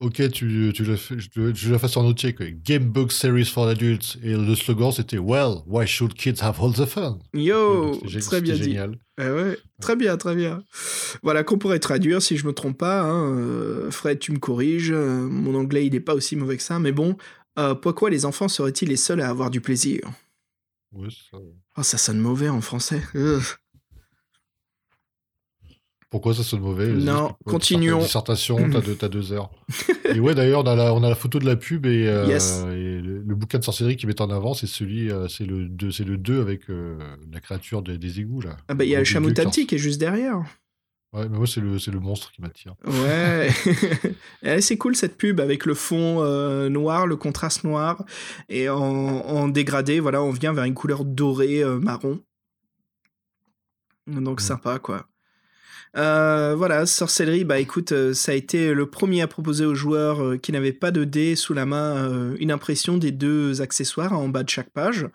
Ok, tu, tu le fais, je, je le fais en entier. Game Book Series for Adults. Et le slogan, c'était Well, why should kids have all the fun? Yo, très bien dit. Génial. Eh ouais, très bien, très bien. Voilà, qu'on pourrait traduire, si je me trompe pas. Hein, euh, Fred, tu me corriges. Euh, mon anglais, il n'est pas aussi mauvais que ça. Mais bon, euh, pourquoi les enfants seraient-ils les seuls à avoir du plaisir? Oui, ça. Oh, ça sonne mauvais en français. Pourquoi ça sonne mauvais Non, continuons. Dissertation, t'as deux, as deux heures. et ouais, d'ailleurs, on, a la, on a la photo de la pub et, euh, le, bouquin de sorcellerie qui met en avant, c'est celui, euh, c'est le 2, c'est le 2 avec euh, la créature des, égouts là. Ah bah il y a le chameau Tati qui est juste derrière. Ouais, mais moi c'est le, le monstre qui m'attire. Ouais, eh, c'est cool cette pub avec le fond noir, le contraste noir et en, en, dégradé, voilà, on vient vers une couleur dorée marron. Donc sympa quoi. Euh, voilà, sorcellerie, bah écoute, euh, ça a été le premier à proposer aux joueurs euh, qui n'avaient pas de dés sous la main une impression des deux accessoires en bas de chaque page.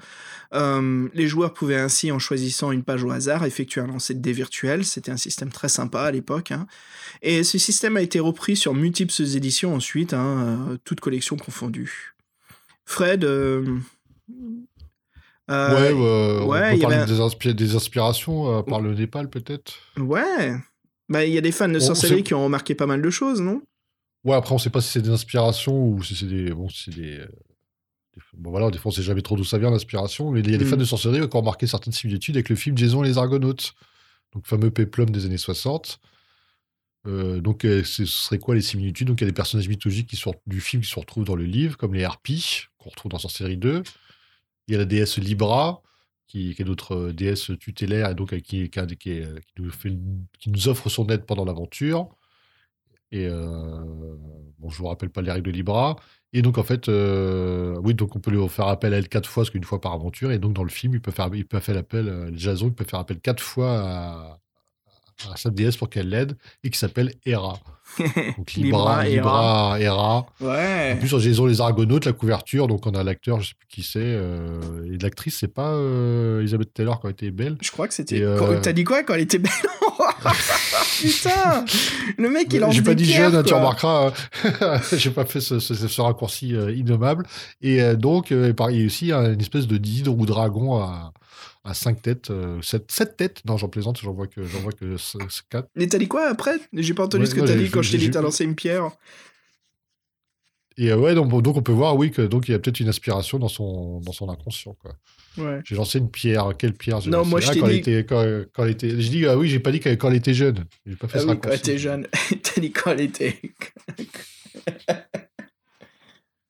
les joueurs pouvaient ainsi, en choisissant une page au hasard, effectuer un lancer de dés virtuels. C'était un système très sympa à l'époque. Hein. Et ce système a été repris sur multiples éditions ensuite, hein, toutes collections confondues. Fred, ouais, ouais, on peut parler des, inspirations par le Népal peut-être. Ouais. Bah, il y a des fans de sorcellerie qui ont remarqué pas mal de choses, non? Ouais, après on sait pas si c'est des inspirations ou si c'est des bon, c'est des, Bon voilà, des fois on sait jamais trop d'où ça vient l'inspiration, mais il y a des fans mm. de sorcellerie qui ont remarqué certaines similitudes avec le film Jason et les Argonautes, donc fameux péplum des années 60. Euh, donc, ce serait quoi les similitudes? Donc, il y a des personnages mythologiques qui sortent du film qui se retrouvent dans le livre, comme les harpies, qu'on retrouve dans Sorcellerie 2. Il y a la déesse Libra, qui, est notre euh, déesse tutélaire et donc euh, qui, nous offre son aide pendant l'aventure. Et euh, bon, je vous rappelle pas les règles de Libra. Et donc en fait, oui, donc on peut lui faire appel à elle quatre fois, parce qu'une fois par aventure. Et donc dans le film, il peut faire, il peut faire appel, Jason, il peut faire appel quatre fois à, à sa déesse pour qu'elle l'aide et qui s'appelle Hera. Donc Libra, Libra, Hera. Ouais. En plus, sur Jason les Argonautes, la couverture, donc on a l'acteur, je sais plus qui c'est, euh, et l'actrice, c'est pas euh, Elisabeth Taylor quand elle était belle. Je crois que c'était. Euh... T'as dit quoi quand elle était belle? Putain Le mec, il en J'ai pas dit jeune, tu remarqueras. Hein. J'ai pas fait ce, ce, raccourci euh, innommable. Et donc, il y a aussi une espèce de d'hydre ou dragon à à 5 têtes, 7, euh, têtes. Non, j'en plaisante, j'en vois que, j'en vois que 4. Mais t'as dit quoi après? J'ai pas entendu ce que t'as dit quand je t'ai dit t'as lancé une pierre. Et euh, ouais, donc, donc, on peut voir, oui, que donc il y a peut-être une inspiration dans son, dans son inconscient, quoi. Ouais. J'ai lancé une pierre. Quelle pierre? Non, moi je t'ai quand dit. Était, quand, quand elle était... Je dis, ah oui, j'ai pas dit quand elle était jeune. J'ai pas fait ah ça. Oui, quand elle était jeune. T'as dit quand elle était.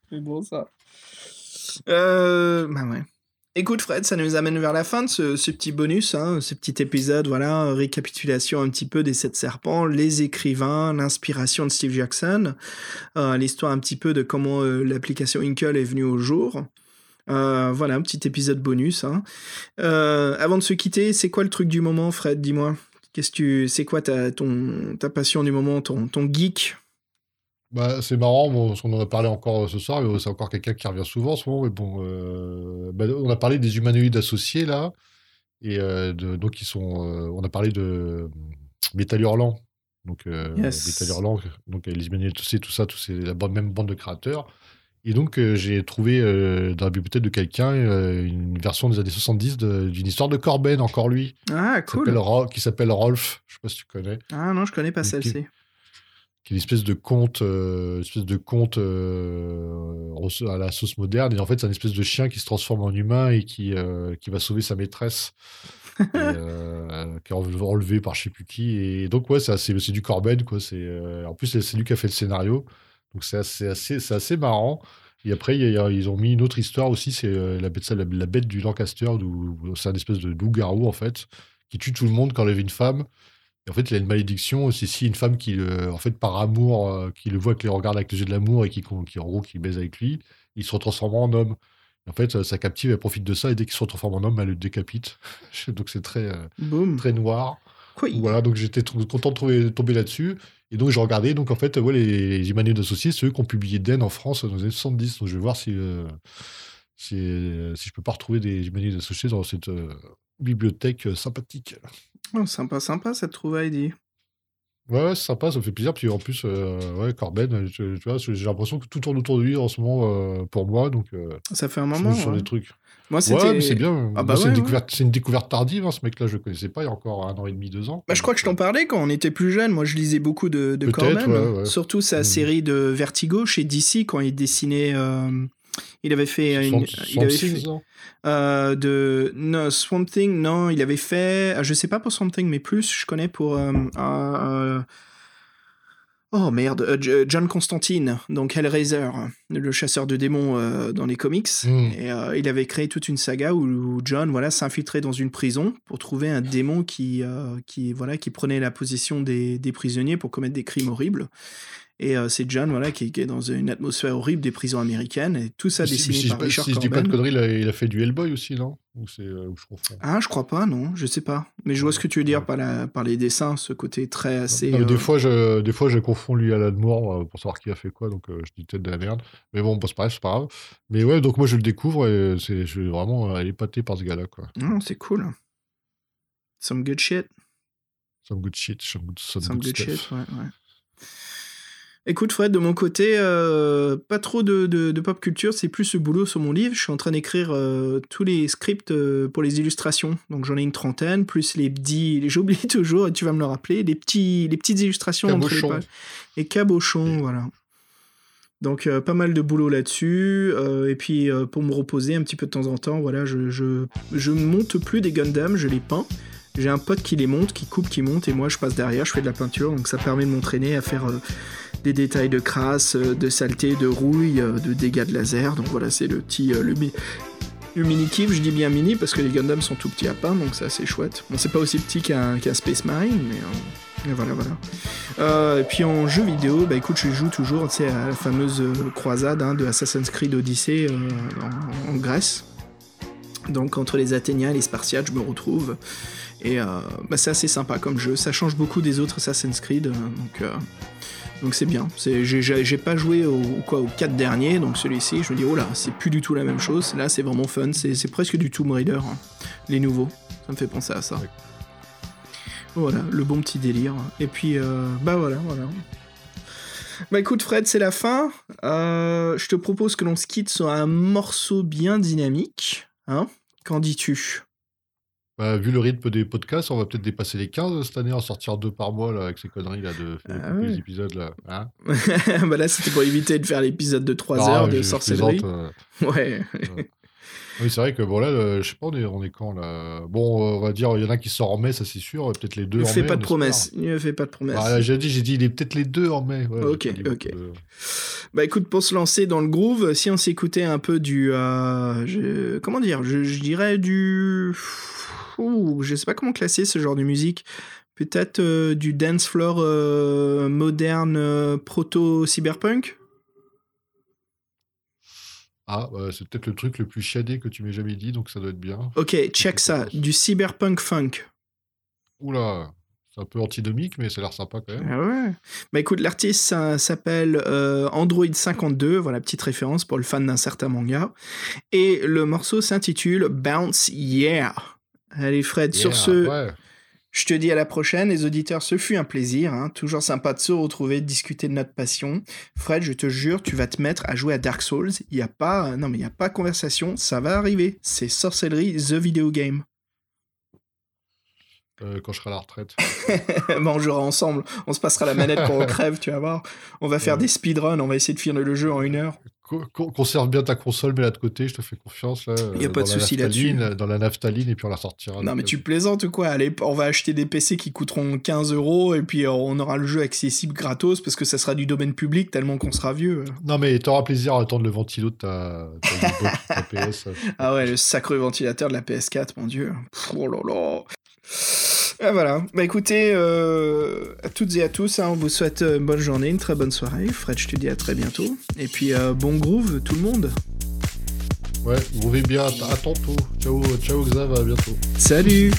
C'est bon ça. Euh. Bah ouais. Écoute Fred, ça nous amène vers la fin de ce, petit bonus, hein, ce petit épisode, voilà, récapitulation un petit peu des sept serpents, les écrivains, l'inspiration de Steve Jackson, euh, l'histoire un petit peu de comment euh, l'application Inkle est venue au jour. Euh, voilà, un petit épisode bonus. Hein. avant de se quitter, c'est quoi le truc du moment, Fred Dis-moi? Qu'est-ce tu, c'est quoi ta, passion du moment, ton geek? Bah, c'est marrant, bon, parce qu'on en a parlé encore ce soir, mais c'est encore quelqu'un qui revient souvent en ce moment. Mais bon, euh, bah, on a parlé des humanoïdes associés là, et euh, de, donc ils sont. Euh, on a parlé de Metal Hurlant, donc yes. Metal Hurlant, donc les humanoïdes associés, tout ça, tout c'est la même bande de créateurs. Et donc j'ai trouvé dans la bibliothèque de quelqu'un une version des années 70 d'une histoire de Corben, encore lui. Ah, cool. Qui s'appelle Rolf, je sais pas si tu connais. Ah non, je connais pas celle-ci qui est une espèce de conte, euh, espèce de conte euh, à la sauce moderne. Et en fait, c'est un espèce de chien qui se transforme en humain et qui, euh, qui va sauver sa maîtresse, et, euh, qui est enlevée par je sais plus qui. Et donc, ouais, c'est assez- c'est du Corben, quoi. C'est, en plus, c'est lui qui a fait le scénario. Donc, c'est assez, assez, c'est assez marrant. Et après, il y a- ils ont mis une autre histoire aussi, c'est la, bête- ça, la, la bête du Lancaster, c'est un espèce de loup-garou, en fait, qui tue tout le monde quand il lève une femme. Et en fait, il a une malédiction. C'est si une femme qui, le- en fait, par amour, euh, qui le voit, qui le regarde avec les yeux de l'amour et qui, qui, en gros, qui baise avec lui, il se retransforme en homme. Et en fait, sa captive, elle profite de ça et dès qu'il se retransforme en homme, elle le décapite. donc c'est très, euh, très noir. Il- Voilà, donc j'étais content de trouver, tomber là-dessus. Et donc, j'ai regardé. Donc, en fait, ouais, les, les Humanés associés, c'est eux qui ont publié Den en France dans les années 70. Donc, je vais voir si, euh, si, euh, si je peux pas retrouver des Humanés associés dans cette bibliothèque sympathique. Oh, sympa, sympa cette trouvaille, dit. Ouais, ouais, c'est sympa, ça me fait plaisir. Puis en plus, euh, ouais, Corben, je- tu vois, j'ai l'impression que tout tourne autour de lui en ce moment euh, pour moi. Donc, euh, Ça fait un je moment. me sur ouais. des trucs. Moi, Ouais, mais c'est bien. Ah bah c'est une, découverte, c'est une découverte tardive. hein, Ce mec-là, je le connaissais pas il y a encore un an et demi, deux ans. Bah, je crois que je t'en parlais quand on était plus jeune. Moi, je lisais beaucoup de, de ouais. Surtout sa Mhm. série de Vertigo chez DC quand il dessinait. Il avait fait une. Swamp- il avait fait- euh, de non, Swamp Thing, non, il avait fait, euh, je sais pas pour Swamp Thing, mais plus, je connais pour euh, euh, oh merde, John Constantine, donc Hellraiser, le chasseur de démons dans les comics, Mm. et il avait créé toute une saga où, John, voilà, s'infiltrait dans une prison pour trouver un démon qui, qui, voilà, qui prenait la position des, des prisonniers pour commettre des crimes horribles. Et euh, c'est John, voilà, qui, qui est dans une atmosphère horrible des prisons américaines, et tout ça Si, dessiné si je par pas- Richard si je dis pas de conneries, il a, il a fait du Hellboy aussi, non? Ou c'est euh, je Ah, je crois pas, non, je sais pas. Mais je vois ce que tu veux dire par, la, par les dessins, ce côté très assez. Non, mais euh, Des fois, je, des fois, je confonds lui à Alan Moore pour savoir qui a fait quoi, donc je dis peut-être de la merde. Mais bon, bah, c'est pas grave, c'est pas grave. Mais ouais, donc moi, je le découvre et c'est, je suis vraiment épaté par ce gars-là, quoi. Non, c'est cool. Some good shit. Some good shit, some good, some Some good good stuff. shit, ouais, ouais. Écoute, Fred, de mon côté, euh, pas trop de, de- de pop culture, c'est plus ce boulot sur mon livre. Je suis en train d'écrire euh, tous les scripts euh, pour les illustrations. Donc j'en ai une trentaine, plus les petits. J'oublie toujours, et tu vas me le rappeler, les, petits, les petites illustrations entre les Cabochons. pages. Les cabochons, voilà. Donc pas mal de boulot là-dessus. et puis pour me reposer un petit peu de temps en temps, voilà, je, je, je monte plus des Gundam, je les peins. J'ai un pote qui les monte, qui coupe, qui monte, et moi je passe derrière, je fais de la peinture, donc ça permet de m'entraîner à faire des détails de crasse, euh, de saleté, de rouille, euh, de dégâts de laser. Donc voilà, c'est le petit, euh, mini. Je dis bien mini parce que les Gundams sont tout petits à peindre, donc c'est assez chouette. Bon, c'est pas aussi petit qu'un Space Marine, mais, voilà, voilà. Et puis en jeu vidéo, bah écoute, je joue toujours, à la fameuse croisade hein, de Assassin's Creed Odyssey en, Grèce. Donc entre les Athéniens et les Spartiates, je me retrouve. Et bah, c'est assez sympa comme jeu. Ça change beaucoup des autres Assassin's Creed. donc donc c'est bien. J'ai pas joué au, quoi, aux 4 derniers, donc celui-ci, je me dis, oh là, c'est plus du tout la même chose. Là, c'est vraiment fun. C'est presque du Tomb Raider, hein, les nouveaux. Ça me fait penser à ça. Voilà, le bon petit délire. Et puis, euh, bah voilà, voilà. Bah écoute Fred, c'est la fin. Euh, je te propose que l'on se quitte sur un morceau bien dynamique. Hein Qu'en dis-tu? Bah, vu le rythme des podcasts, on va peut-être dépasser les 15 cette année, en sortir deux par mois, là, avec ces conneries, là, de faire Ah couper ouais. les épisodes, là. Hein Bah là, c'était pour éviter de faire l'épisode de 3 Ah, heures de sorcellerie. euh, Ouais. Oui, c'est vrai que bon là, le- je sais pas, on est, on est quand là? Bon, euh, on va dire, il y en a qui sort en mai, ça c'est sûr. Peut-être les deux Ne en mai. pas de espère. promesses. Ne fais pas de promesses. Bah, j'ai dit, j'ai dit, il est peut-être les deux en mai. ouais, Ok, ok. de- Bah écoute, pour se lancer dans le groove, si on s'écoutait un peu du... euh, je- comment dire? Je, je dirais du... Ouh, je sais pas comment classer ce genre de musique. Peut-être euh, du dance floor euh, moderne euh, proto-cyberpunk Ah, ouais, c'est peut-être le truc le plus chiadé que tu m'aies jamais dit, donc ça doit être bien. Ok, check ça. Du cyberpunk funk. Oula, c'est un peu antinomique, mais ça a l'air sympa quand même. Ah ouais. Bah écoute, l'artiste s'appelle euh, Android52, voilà petite référence pour le fan d'un certain manga. Et le morceau s'intitule Bounce Yeah. Allez Fred, sur ce, ouais. je te dis à la prochaine, les auditeurs, ce fut un plaisir, hein. toujours sympa de se retrouver, de discuter de notre passion. Fred, je te jure, tu vas te mettre à jouer à Dark Souls. Il y a pas, non mais il y a pas conversation, ça va arriver. C'est sorcellerie the video game. euh, quand je serai à la retraite. on jouera ensemble. On se passera la manette quand on crève, tu vas voir. On va faire Ouais. des speedruns, on va essayer de finir le jeu en une heure. Co- co- Conserve bien ta console, mets-la de côté, je te fais confiance. Là, Y a euh, pas de souci là-dessus. Dans la naphtaline, et puis on la sortira. Non, mais tu plaisantes ou quoi? Allez, on va acheter des PC qui coûteront 15 euros et puis euh, on aura le jeu accessible gratos parce que ça sera du domaine public tellement qu'on sera vieux. Non, mais t'auras plaisir à attendre le ventilo de ta, ta PS. Ah ouais, le sacré ventilateur de la PS4, mon dieu. Oh là là. Ah voilà. Bah écoutez, euh, à toutes et à tous, hein, on vous souhaite euh, une bonne journée, une très bonne soirée. Fred, je te dis à très bientôt. Et puis euh, bon groove, tout le monde. Ouais, vous bien, à à tantôt. Ciao, ciao Xav, à bientôt. Salut